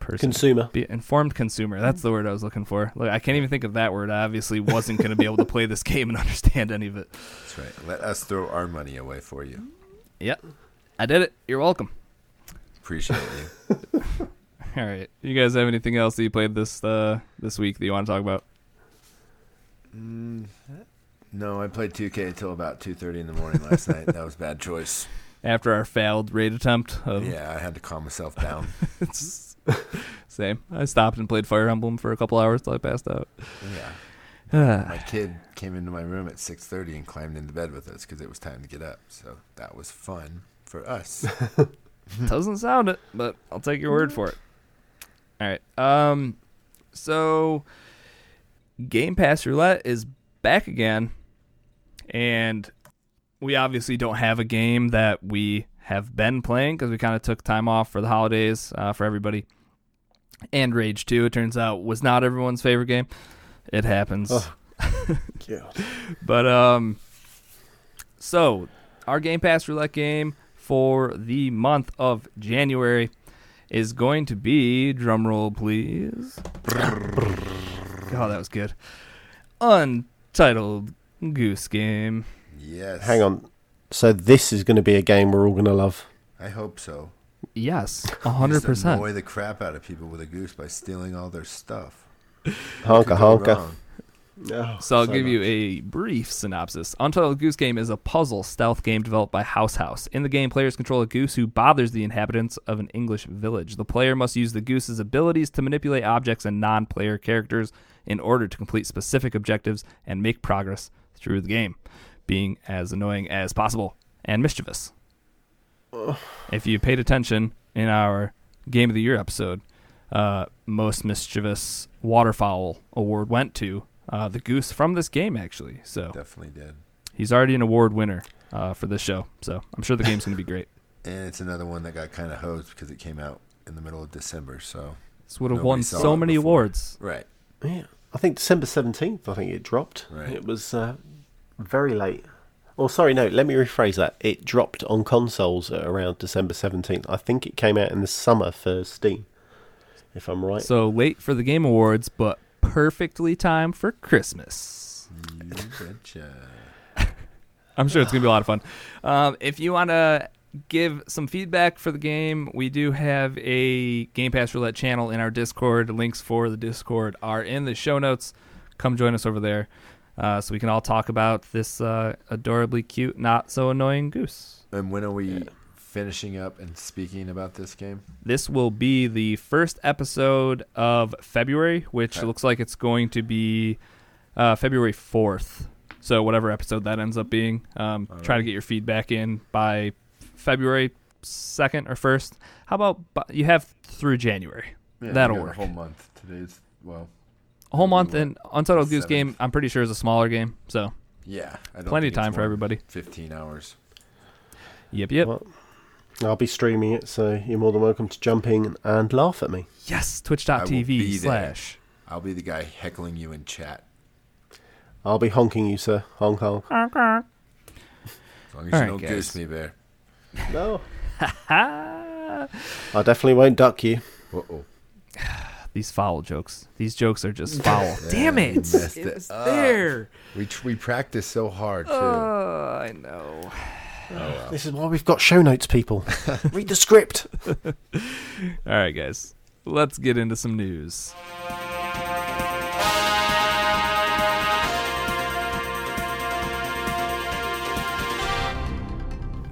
person. Consumer. Be an informed consumer. That's the word I was looking for. Look, I can't even think of that word. I obviously wasn't going to be able to play this (laughs) game and understand any of it. That's right. Let us throw our money away for you. Yep. I did it. You're welcome. Appreciate you. (laughs) All right. You guys have anything else that you played this uh, this week that you want to talk about? Mm, no, I played 2K until about 2:30 in the morning last night. That was a bad choice. After our failed raid attempt of Yeah, I had to calm myself down. (laughs) same. I stopped and played Fire Emblem for a couple hours till I passed out. Yeah. (sighs) My kid came into my room at 6:30 and climbed into bed with us because it was time to get up. So that was fun for us. (laughs) (laughs) Doesn't sound it, but I'll take your word for it. All right. Um so Game Pass Roulette is back again and we obviously don't have a game that we have been playing because we kind of took time off for the holidays uh, for everybody. And Rage 2, it turns out, was not everyone's favorite game. It happens. Oh. God. (laughs) But um, so our Game Pass Roulette game for the month of January is going to be drumroll, please. oh, that was good. Untitled Goose Game. Yes. Hang on. So this is going to be a game we're all going to love. I hope so. Yes, (laughs) a hundred percent. Annoy the crap out of people with a goose by stealing all their stuff. Honka honka. wrong. Oh, So I'll so give you a brief synopsis. Untitled Goose Game is a puzzle stealth game developed by House House. In the game, players control a goose who bothers the inhabitants of an English village. The player must use the goose's abilities to manipulate objects and non-player characters in order to complete specific objectives and make progress through the game, being as annoying as possible and mischievous. If you paid attention in our Game of the Year episode, uh, most mischievous waterfowl award went to uh, the goose from this game, actually. So Definitely did. he's already an award winner uh, for this show. So I'm sure the game's going to be (laughs) great. And it's another one that got kind of hosed because it came out in the middle of December. So This would have won so many before. awards. right. Yeah, I think December seventeenth. I think it dropped. Right. It was uh, very late. Oh, sorry, no. Let me rephrase that. It dropped on consoles at around December seventeenth. I think it came out in the summer for Steam, if I'm right. So late for the Game Awards, but perfectly timed for Christmas. You. (laughs) I'm sure it's gonna be a lot of fun. Um, if you want to give some feedback for the game, we do have a Game Pass Roulette channel in our Discord. Links for the Discord are in the show notes. Come join us over there, uh, so we can all talk about this uh, adorably cute, not so annoying goose. And when are we finishing up and speaking about this game? This will be the first episode of February, which Okay. looks like it's going to be uh, February 4th. So, whatever episode that ends up being, um, All try to get your feedback in by February 2nd or 1st. How about bu- you have through January? Yeah, That'll we work. A whole month. Today's well. A whole month, what, and Untitled Goose? Game, I'm pretty sure, is a smaller game. So, Yeah. I don't plenty of time for everybody. Fifteen hours. Yep, yep. Well, I'll be streaming it, so you're more than welcome to jump in and laugh at me. yes, I will twitch.tv there. slash. I'll be the guy heckling you in chat. I'll be honking you, sir. Honk honk. honk, honk. As long as All you right, don't guys. goose me, bear. No, (laughs) I definitely won't duck you. Uh oh. These foul jokes. These jokes are just (laughs) foul. Damn it! messed It it was up. there. We tr- we practice so hard too. Oh, I know. oh well. This is why we've got show notes, people. (laughs) Read the script. (laughs) All right, guys. Let's get into some news.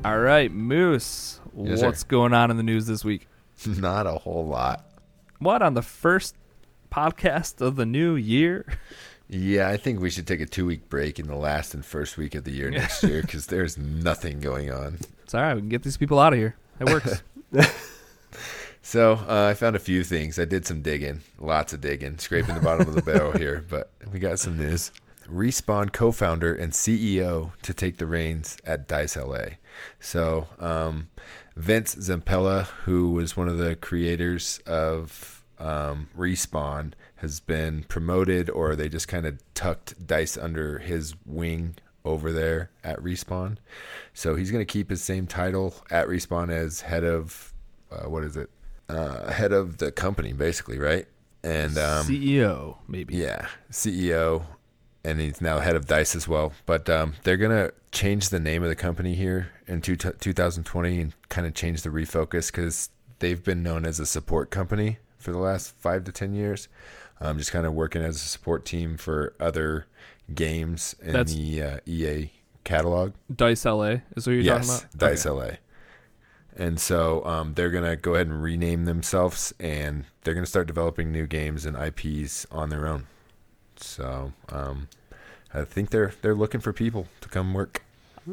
All right, Moose. Yes, sir. what's going on in the news this week? Not a whole lot. What on the first podcast of the new year? Yeah, I think we should take a two week break in the last and first week of the year (laughs) next year because there's nothing going on. It's all right. We can get these people out of here. It works. (laughs) So uh, I found a few things. I did some digging, lots of digging, scraping the bottom of the barrel (laughs) here, but we got some news. Respawn co-founder and CEO to take the reins at Dice LA. So um, Vince Zampella, who was one of the creators of um, Respawn, has been promoted, or they just kind of tucked Dice under his wing over there at Respawn. So he's going to keep his same title at Respawn as head of uh, what is it? uh, head of the company, basically, right? And um, CEO maybe. yeah, CEO, and he's now head of Dice as well. But um, they're gonna change the name of the company here in two, 2020 and kind of change the refocus because they've been known as a support company for the last five to ten years. Um, just kind of working as a support team for other games in That's- the uh, EA catalog. Dice LA is what you're yes, talking about. Dice Okay. LA. And so um, they're gonna go ahead and rename themselves, and they're gonna start developing new games and IPs on their own. So um, I think they're they're looking for people to come work.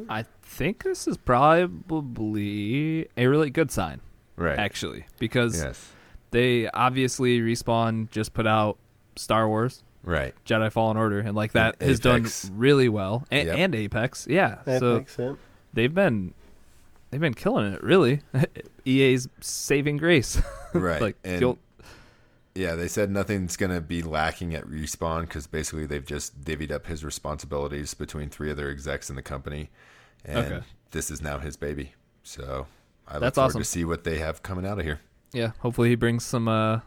I think this is probably a really good sign, Right. actually, because Yes. they obviously respawn just put out Star Wars Right. Jedi Fallen Order, and like that And has done really well, and, Yep. and Apex, yeah. So Apex, yeah. they've been they've been killing it, really. (laughs) EA's saving grace, (laughs) Right. like and you'll- yeah, they said nothing's gonna be lacking at respawn because basically they've just divvied up his responsibilities between three other execs in the company, and Okay. this is now his baby. So I look That's forward awesome. to see what they have coming out of here. yeah. Hopefully, he brings some uh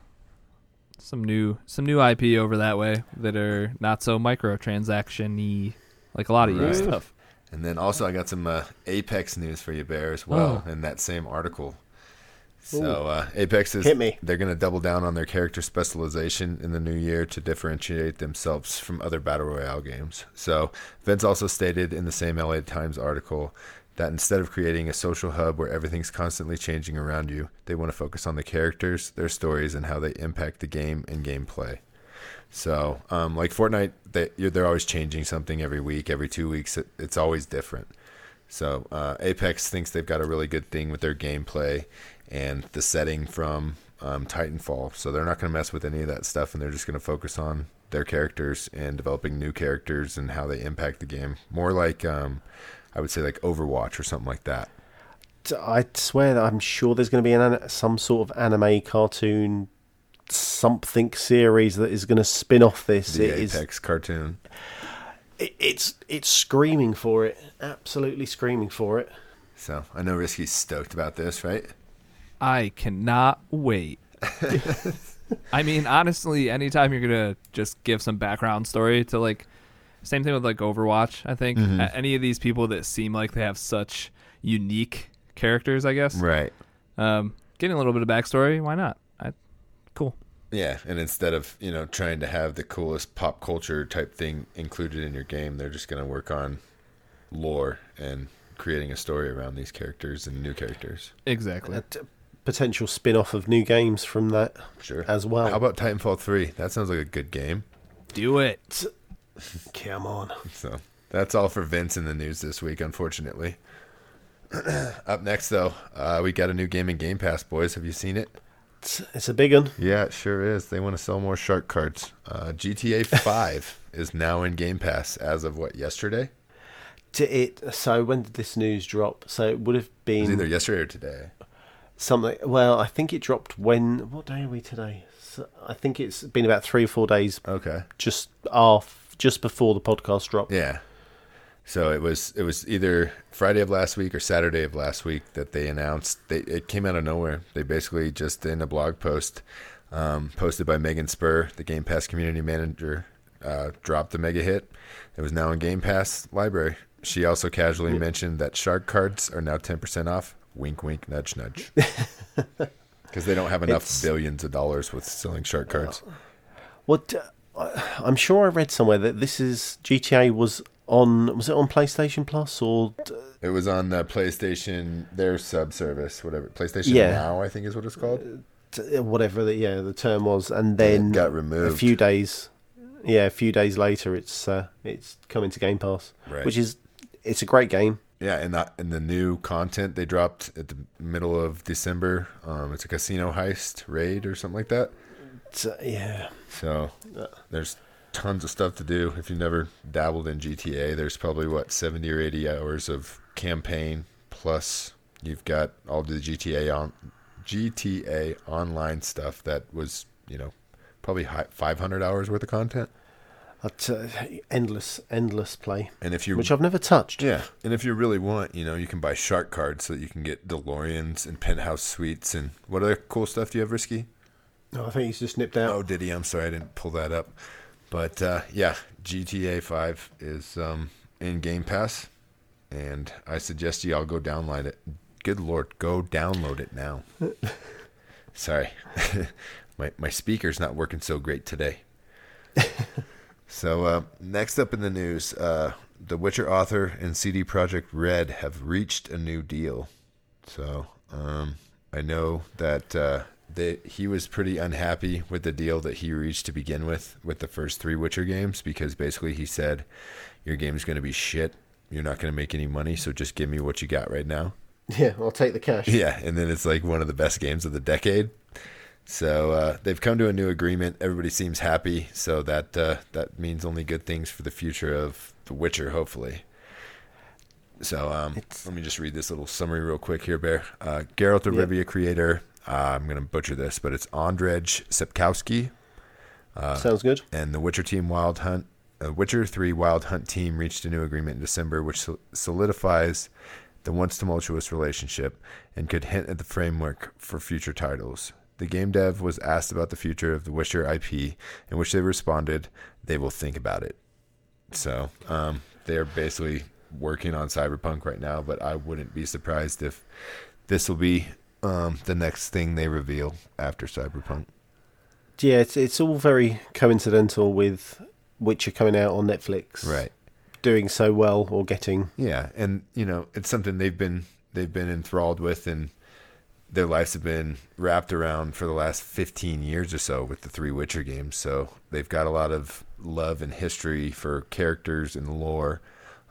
some new some new IP over that way that are not so microtransaction-y, like a lot of Right. stuff. And then also, I got some uh, Apex news for you, Bear, as well, Oh. in that same article. So uh, Apex is Hit me. they're going to double down on their character specialization in the new year to differentiate themselves from other battle royale games. So Vince also stated in the same LA Times article that instead of creating a social hub where everything's constantly changing around you, they want to focus on the characters, their stories, and how they impact the game and gameplay. So, um, like Fortnite, they you're, they're always changing something every week, every two weeks. It, it's always different. So, uh, Apex thinks they've got a really good thing with their gameplay and the setting from um, Titanfall. So they're not going to mess with any of that stuff, and they're just going to focus on their characters and developing new characters and how they impact the game. More like, um, I would say, like Overwatch or something like that. I swear that I'm sure there's going to be an some sort of anime cartoon something series that is going to spin off this. The It is- Apex cartoon. it, it's it's screaming for it, absolutely screaming for it. So I know Risky's stoked about this, right? I cannot wait. I mean, honestly, anytime you're gonna just give some background story to like, same thing with like Overwatch. I think Mhm. Any of these people that seem like they have such unique characters, I guess. Right. Um, getting a little bit of backstory, why not? I, cool. Yeah, and instead of you know trying to have the coolest pop culture type thing included in your game, they're just going to work on lore and creating a story around these characters and new characters. Exactly. A t- potential spin off of new games from that Sure. as well. How about Titanfall three? That sounds like a good game. Do it. (laughs) Come on. So that's all for Vince in the news this week, unfortunately. (clears throat) Up next, though, uh, we got a new game in Game Pass, boys. Have you seen it? It's, it's a big one. Yeah, it sure is. They want to sell more shark cards. Uh, GTA (laughs) 5 is now in Game Pass as of what, yesterday? To it. So when did this news drop? So it would have It was been either yesterday or today. Something. Well, I think it dropped when. What day are we today? So I think it's been about three or four days Okay. just off, just before the podcast dropped. Yeah. So it was it was either Friday of last week or Saturday of last week that they announced. They it came out of nowhere. They basically just in a blog post um, posted by Megan Spurr, the Game Pass community manager, uh, dropped the mega hit. It was now in Game Pass library. She also casually mentioned that shark cards are now ten percent off. Wink, wink, nudge, nudge. (laughs) Because they don't have enough It's- billions of dollars with selling shark cards. What? Uh, I'm sure I read somewhere that this is GTA was on. Was it on PlayStation Plus or? It was on the PlayStation, their sub service, whatever. PlayStation Yeah. Now, I think is what it's called. t- whatever the yeah the term was, and then got a few days. Yeah, a few days later, it's uh, it's coming to Game Pass, Right. which is it's a great game. Yeah, and that and the new content they dropped at the middle of December. Um, it's a casino heist raid or something like that. Uh, yeah, So there's tons of stuff to do. If you've never dabbled in GTA, there's probably what seventy or eighty hours of campaign plus you've got all the GTA on GTA online stuff that was you know probably 500 hours worth of content. But, uh, endless, endless play, And if you which I've never touched. Yeah, and if you really want, you know, you can buy shark cards so that you can get DeLoreans and penthouse suites and what other cool stuff do you have, Risky? No, I think he's just nipped out. Oh, did he? I'm sorry, I didn't pull that up. But uh, yeah, GTA 5 is um, in Game Pass, and I suggest you all go download it. Good lord, go download it now. (laughs) sorry, (laughs) my my speaker's not working so great today. (laughs) so uh, next up in the news, uh, The Witcher author and CD Projekt Red have reached a new deal. So um, I know that uh, they, he was pretty unhappy with the deal that he reached to begin with with the first three Witcher games because basically he said, "Your game's going to be shit. You're not going to make any money, so just give me what you got right now." Yeah, I'll take the cash. (laughs) Yeah, and then it's like one of the best games of the decade. So uh, they've come to a new agreement. Everybody seems happy, so that uh, that means only good things for the future of The Witcher, hopefully. So um, let me just read this little summary real quick here, Bear. Uh, Geralt of Yeah. Rivia creator, uh, I'm going to butcher this, but it's Andrzej Sapkowski Sounds good. and the Witcher team Wild Hunt, uh, Witcher 3 Wild Hunt team reached a new agreement in December, which solidifies the once tumultuous relationship and could hint at the framework for future titles. The game dev was asked about the future of the Witcher IP, in which they responded, "They will think about it." So um, they're basically working on Cyberpunk right now, but I wouldn't be surprised if this will be um, the next thing they reveal after Cyberpunk. Yeah, it's it's all very coincidental with Witcher coming out on Netflix, Right. Doing so well or getting Yeah, and you know, it's something they've been they've been enthralled with and their lives have been wrapped around for the last 15 years or so with the three Witcher games. So they've got a lot of love and history for characters and lore.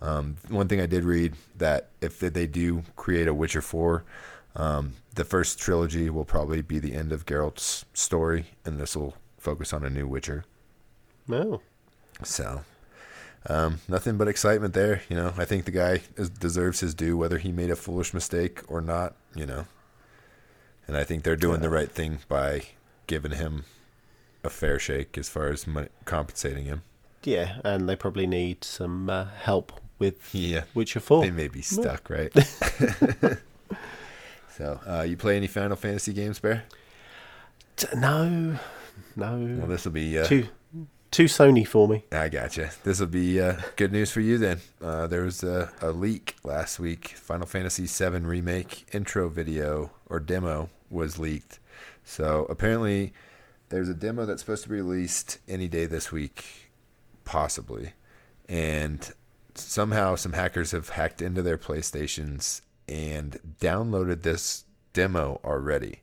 Um, one thing I did read that if they do create a Witcher 4, um, the first trilogy will probably be the end of Geralt's story, and this will focus on a new Witcher. no. So, um, nothing but excitement there. You know, I think the guy is, deserves his due, whether he made a foolish mistake or not. You know, and I think they're doing the right thing by giving him a fair shake as far as money, compensating him. Yeah, and they probably need some uh, help with Yeah, Witcher Four. they may be stuck, right? (laughs) so, uh, you play any Final Fantasy games, Bear? No, no. Well, this will be uh, too too Sony for me. I gotcha. This will be uh, good news for you then. Uh, there was a, a leak last week. Final Fantasy VII Remake intro video or demo was leaked. So apparently, there's a demo that's supposed to be released any day this week, possibly. And somehow, some hackers have hacked into their PlayStations and downloaded this demo already.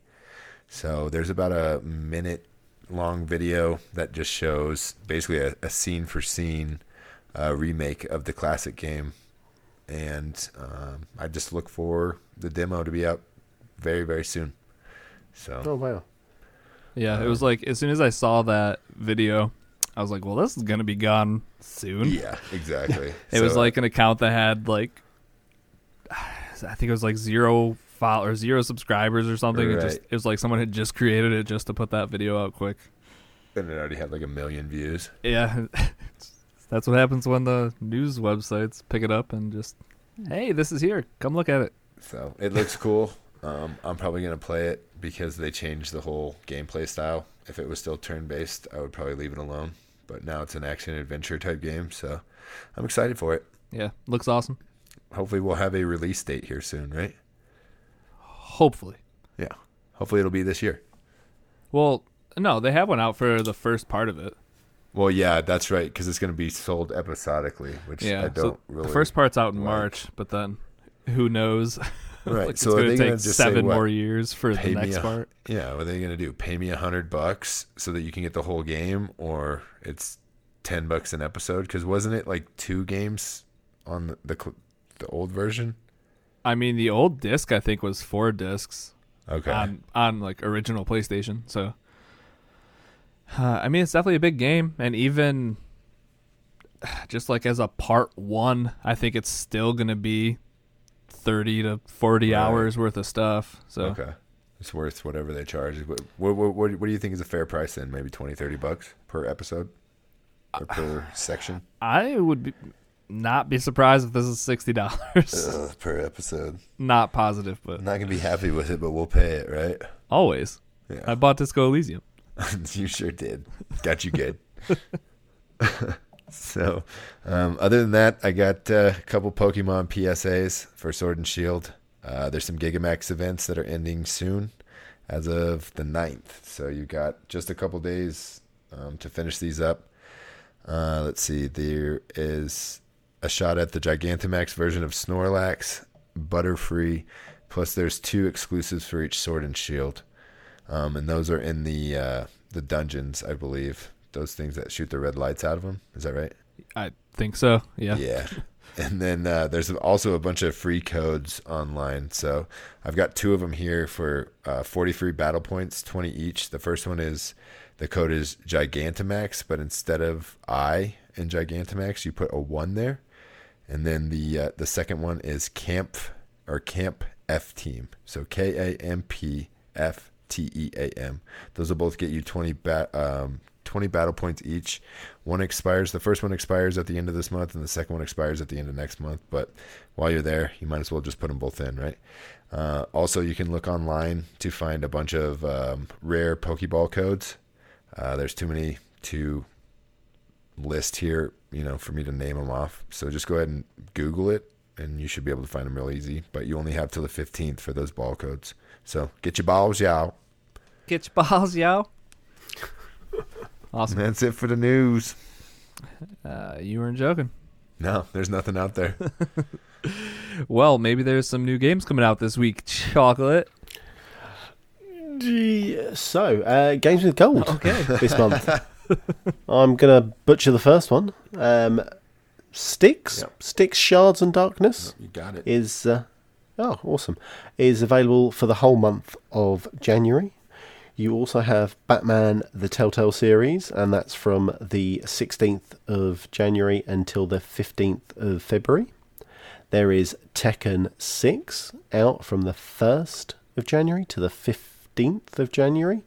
So there's about a minute long video that just shows basically a, a scene for scene uh, remake of the classic game. And um, I just look for the demo to be out very, very soon. So, Oh wow. Yeah, it was like as soon as I saw that video, I was like, "Well, this is gonna be gone soon." yeah, exactly. (laughs) It was like an account that had like, (sighs) I think it was like zero file or zero subscribers or something. It just it was like someone had just created it just to put that video out quick. and it already had like a million views. Yeah, (laughs) that's what happens when the news websites pick it up and just, hey, this is here. Come look at it. So it looks cool. (laughs) Um, I'm probably gonna play it because they changed the whole gameplay style. If it was still turn based, I would probably leave it alone. But now it's an action adventure type game, so I'm excited for it. Yeah, looks awesome. Hopefully, we'll have a release date here soon, right? Hopefully. Yeah. Hopefully, it'll be this year. Well, no, they have one out for the first part of it. Well, yeah, that's right, because it's going to be sold episodically, which Yeah, I don't really. the first part's out in like. March, but then who knows? (laughs) Right, like so it's going to gonna take just say, seven what, more years for the next a- part. Yeah, what are they going to do? Pay me a hundred bucks so that you can get the whole game, or it's ten bucks an episode? Because wasn't it like two games on the the, the old version? I mean, the old disc I think was four discs Okay, on on like original PlayStation. So, uh, I mean, it's definitely a big game, and even (sighs) just like as a part one, I think it's still going to be thirty to forty Right. hours worth of stuff. So, okay, it's worth whatever they charge. What, what what what what do you think is a fair price then? Maybe 20, 30 bucks per episode. or per (sighs) section I would be, not be surprised if this is sixty dollars. Per episode. not positive, but I'm not gonna be happy with it, but we'll pay it, right? always. Yeah. I bought Disco Elysium. (laughs) you sure did. Got you good. (laughs) so, um, other than that, I got uh, a couple Pokemon PSAs for Sword and Shield. Uh, there's some Gigamax events that are ending soon, as of the 9th. So you got just a couple days um, to finish these up. Uh, let's see. There is a shot at the Gigantamax version of Snorlax, Butterfree. Plus, there's two exclusives for each Sword and Shield, um, and those are in the uh, the dungeons, I believe. Those things that shoot the red lights out of them. Is that right? I think so. Yeah. Yeah. (laughs) And then uh, there's also a bunch of free codes online. So I've got two of them here for uh, 40 free battle points, 20 each. The first one is the code is Gigantamax, but instead of I in Gigantamax, you put a one there. And then the uh, the second one is Camp or Camp F Team. So K A M P F T E A M. Those will both get you 20 bat um, 20 battle points each. One expires. The first one expires at the end of this month, and the second one expires at the end of next month. But while you're there, you might as well just put them both in, right? Uh, also, you can look online to find a bunch of um, rare Pokeball codes. Uh, there's too many to list here, you know, for me to name them off. So just go ahead and Google it, and you should be able to find them real easy. But you only have till the 15th for those ball codes. So get your balls, y'all. Get your balls, y'all. (laughs) Awesome. That's it for the news. Uh, you weren't joking. No, there's nothing out there. (laughs) Well, maybe there's some new games coming out this week. Chocolate. Yeah, So, uh, games with gold Okay. this month. (laughs) (laughs) I'm gonna butcher the first one. Um, Styx, Yep. Styx, Shards, and Darkness You got it. is uh, oh awesome. Is available for the whole month of January. You also have Batman: The Telltale series, and that's from the 16th of January until the 15th of February. There is Tekken 6 out from the 1st of January to the 15th of January,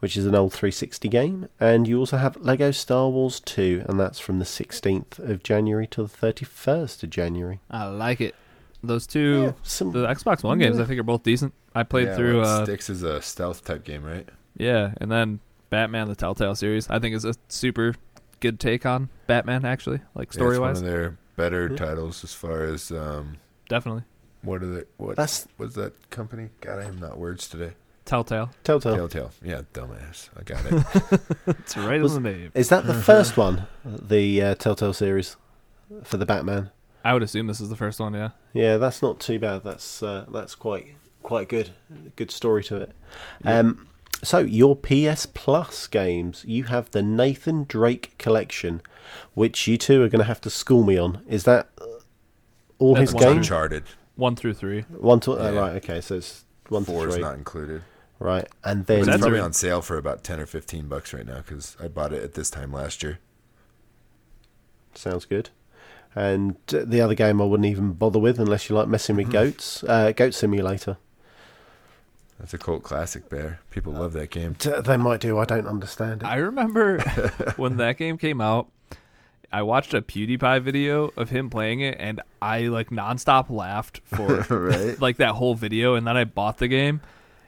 which is an old 360 game. And you also have Lego Star Wars 2, and that's from the 16th of January to the 31st of January. I like it. Those two, Yeah, some- the Xbox One games, I think are both decent. I played Yeah, through, what, uh, Styx is a stealth type game, right? yeah, and then Batman: The Telltale series. I think is a super good take on Batman. Actually, like Yeah, story it's one of their better Yeah. titles as far as um, definitely what are they? What That's was that company? God, I am not words today. Telltale. Telltale. Telltale. Yeah, dumbass. I got it. (laughs) It's right Was- in the name. Is that the (laughs) first one, the uh, Telltale series for the Batman? I would assume this is the first one. Yeah. Yeah, that's not too bad. That's uh, that's quite quite good. Good story to it. Um, so your PS Plus games, you have the Nathan Drake collection, which you two are going to have to school me on. Is that uh, all That's his one games? Uncharted. One through three. One to Yeah. oh, right. Okay, so it's one Four to is not included. Right, and then It's probably on sale for about ten or fifteen bucks right now because I bought it at this time last year. sounds good. And uh, the other game I wouldn't even bother with unless you like messing with goats. Uh, Goat Simulator. That's a cult classic, Bear. People love that game. T- They might do. I don't understand it. I remember (laughs) when that game came out. I watched a PewDiePie video of him playing it, and I like nonstop laughed for (laughs) right? like that whole video. And then I bought the game,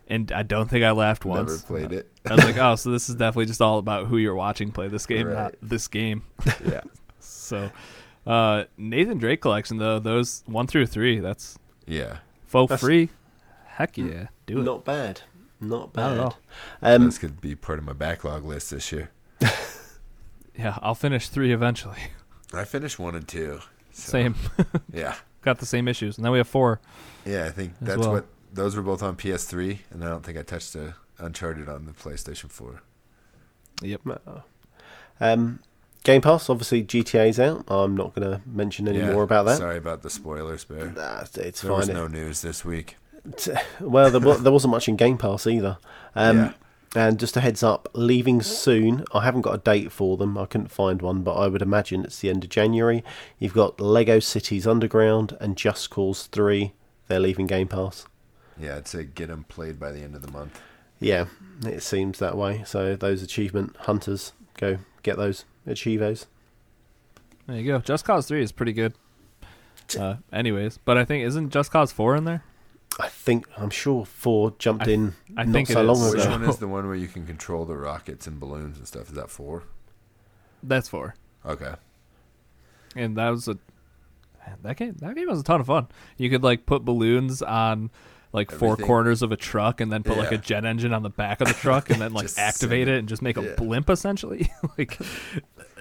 and I don't think I laughed once. Never once. played it. I was like, oh, so this is definitely just all about who you're watching play this game, not this game. (laughs) Yeah. So, uh, Nathan Drake collection though, those one through three, that's Yeah. faux That's- free. Heck yeah, do it. Not bad. Not Not at bad. all. Um, this could be part of my backlog list this year. (laughs) Yeah, I'll finish three eventually. I finished one and two. so, Same, (laughs) Yeah. got the same issues, and then we have four. Yeah, I think that's well. what those were both on PS3, and I don't think I touched the Uncharted on the PlayStation 4. Yep. um, Game Pass, obviously GTA's out. I'm not going to mention any Yeah, more about that. Sorry about the spoilers, Bear. Nah, it's There was no news this week. well, there, wa- there wasn't much in Game Pass either. Um, Yeah. And just a heads up, leaving soon. I haven't got a date for them. I couldn't find one, but I would imagine it's the end of January. You've got Lego Cities Underground and Just Cause 3. They're leaving Game Pass. Yeah, I'd say get them played by the end of the month. Yeah, it seems that way. So those achievement hunters go get those achievos. There you go. Just Cause Three is pretty good. Uh, anyways, but I think isn't Just Cause Four in there? I think I'm sure four jumped I- in I not think so long is, Which ago. so- one is (laughs) the one where you can control the rockets and balloons and stuff? Is that four? That's four. Okay. and that was a that game. That game was a ton of fun. You could like put balloons on like four Everything. corners of a truck, and then put like a jet engine on the back of the truck, and then (laughs) like activate it it. and just make a Yeah. blimp essentially. (laughs) like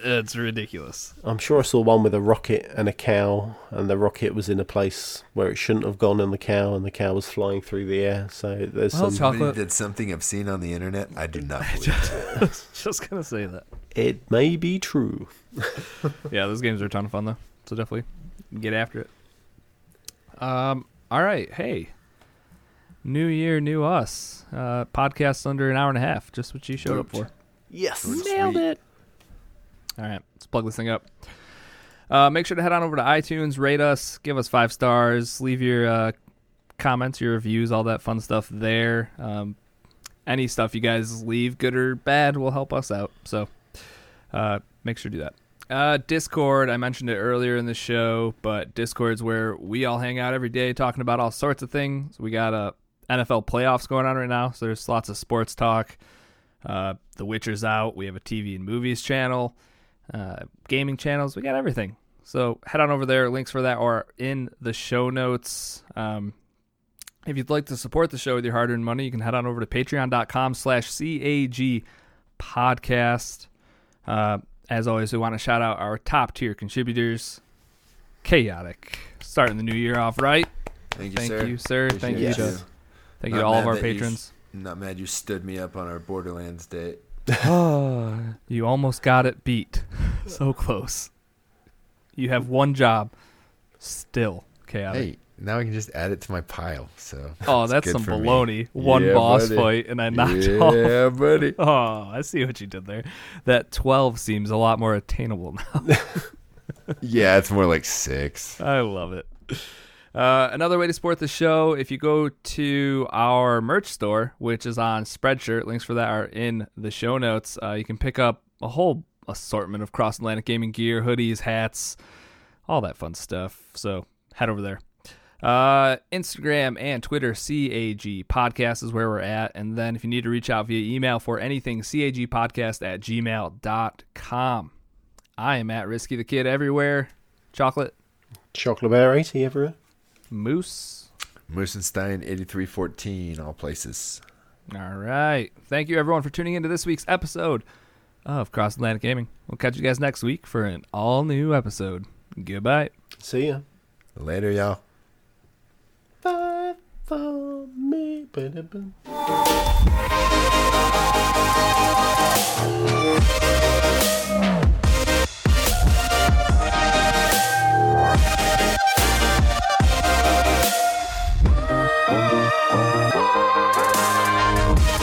it's ridiculous. I'm sure I saw one with a rocket and a cow, and the rocket was in a place where it shouldn't have gone, and the cow, and the cow was flying through the air. So there's Well, some. Chocolate. Somebody did something I've seen on the internet. I do not (laughs) believe it. just gonna say that. It may be true. Yeah, those games are a ton of fun though. So definitely get after it. Um. All right. Hey. New year, new us. Uh, podcast under an hour and a half. Just what you showed up for. Yes. Nailed Sweet. it. All right, let's plug this thing up. Uh, make sure to head on over to iTunes, rate us, give us five stars, leave your uh, comments, your reviews, all that fun stuff there. Um, any stuff you guys leave, good or bad, will help us out. So uh, make sure to do that. Uh, Discord, I mentioned it earlier in the show, but Discord's where we all hang out every day talking about all sorts of things. We got uh, NFL playoffs going on right now, so there's lots of sports talk. Uh, the Witcher's out. We have a TV and movies channel, uh, gaming channels. We got everything. So head on over there. Links for that are in the show notes. Um, if you'd like to support the show with your hard-earned money, you can head on over to patreon.com slash CAG podcast. Uh, as always, we want to shout out our top tier contributors. Chaotic. Starting the new year off right. Thank you, sir. Thank sir. you, sir. Thank you thank you Not to all of our that you- patrons. Not mad you stood me up on our Borderlands date. (laughs) (sighs) you almost got it beat. (laughs) So close. You have one job. Still chaotic. Hey, now I can just add it to my pile. So oh, it's that's some for me. baloney. One Yeah, boss buddy. fight, and I knocked off. Yeah, buddy. (laughs) Oh, I see what you did there. That 12 seems a lot more attainable now. Yeah, it's more like six. I love it. Uh, another way to support the show, if you go to our merch store, which is on Spreadshirt, links for that are in the show notes. Uh, you can pick up a whole assortment of cross Atlantic gaming gear, hoodies, hats, all that fun stuff. So head over there. Uh, Instagram and Twitter, CAG Podcast is where we're at. And then if you need to reach out via email for anything, CAG Podcast at gmail.com. I am at Risky the Kid everywhere. Chocolate. Chocolate Bear 80 everywhere. Moose. Moosenstein eighty three fourteen, all places. All right. Thank you, everyone, for tuning into this week's episode of Cross Atlantic Gaming. We'll catch you guys next week for an all new episode. Goodbye. See ya. Later, y'all. Bye for me. ba-da-ba. Right. Let's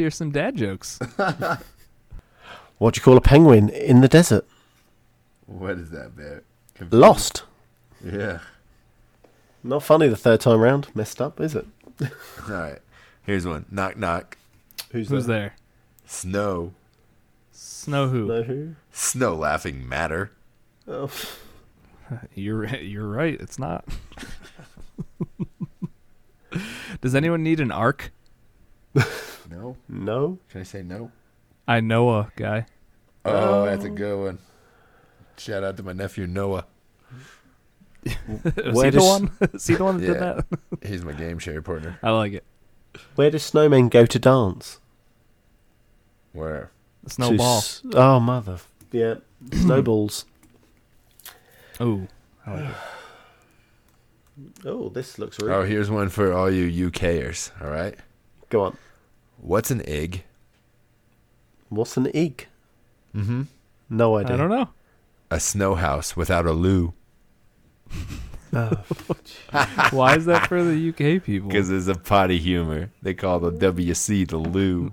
hear some dad jokes. (laughs) What do you call a penguin in the desert? What is that, bear? Lost. Yeah. Not funny the third time round. Messed up, is it? (laughs) All right. Here's one. Knock knock. Who's, Who's there? Snow. Snow who? No, who? Snow laughing matter. Oh. (laughs) You're you're right. It's not. Does anyone need an ark? No. No. Can I say no? I know a guy. Oh, that's a good one. Shout out to my nephew Noah. Is (laughs) Where he the does- one? (laughs) Is he the one that did Yeah. that? (laughs) He's my game share partner. I like it. Where do snowmen go to dance? Where? To Snowball. s- oh, mother. Yeah. (clears throat) Snowballs. Oh, I like it. Oh, this looks really. Oh, here's one for all you UKers. All right. Go on. What's an egg? What's an egg? Mm-hmm. No idea. I don't know. A snow house without a loo. (laughs) Oh, (laughs) Why is that for the UK people? Because it's a potty humor. They call the WC the loo.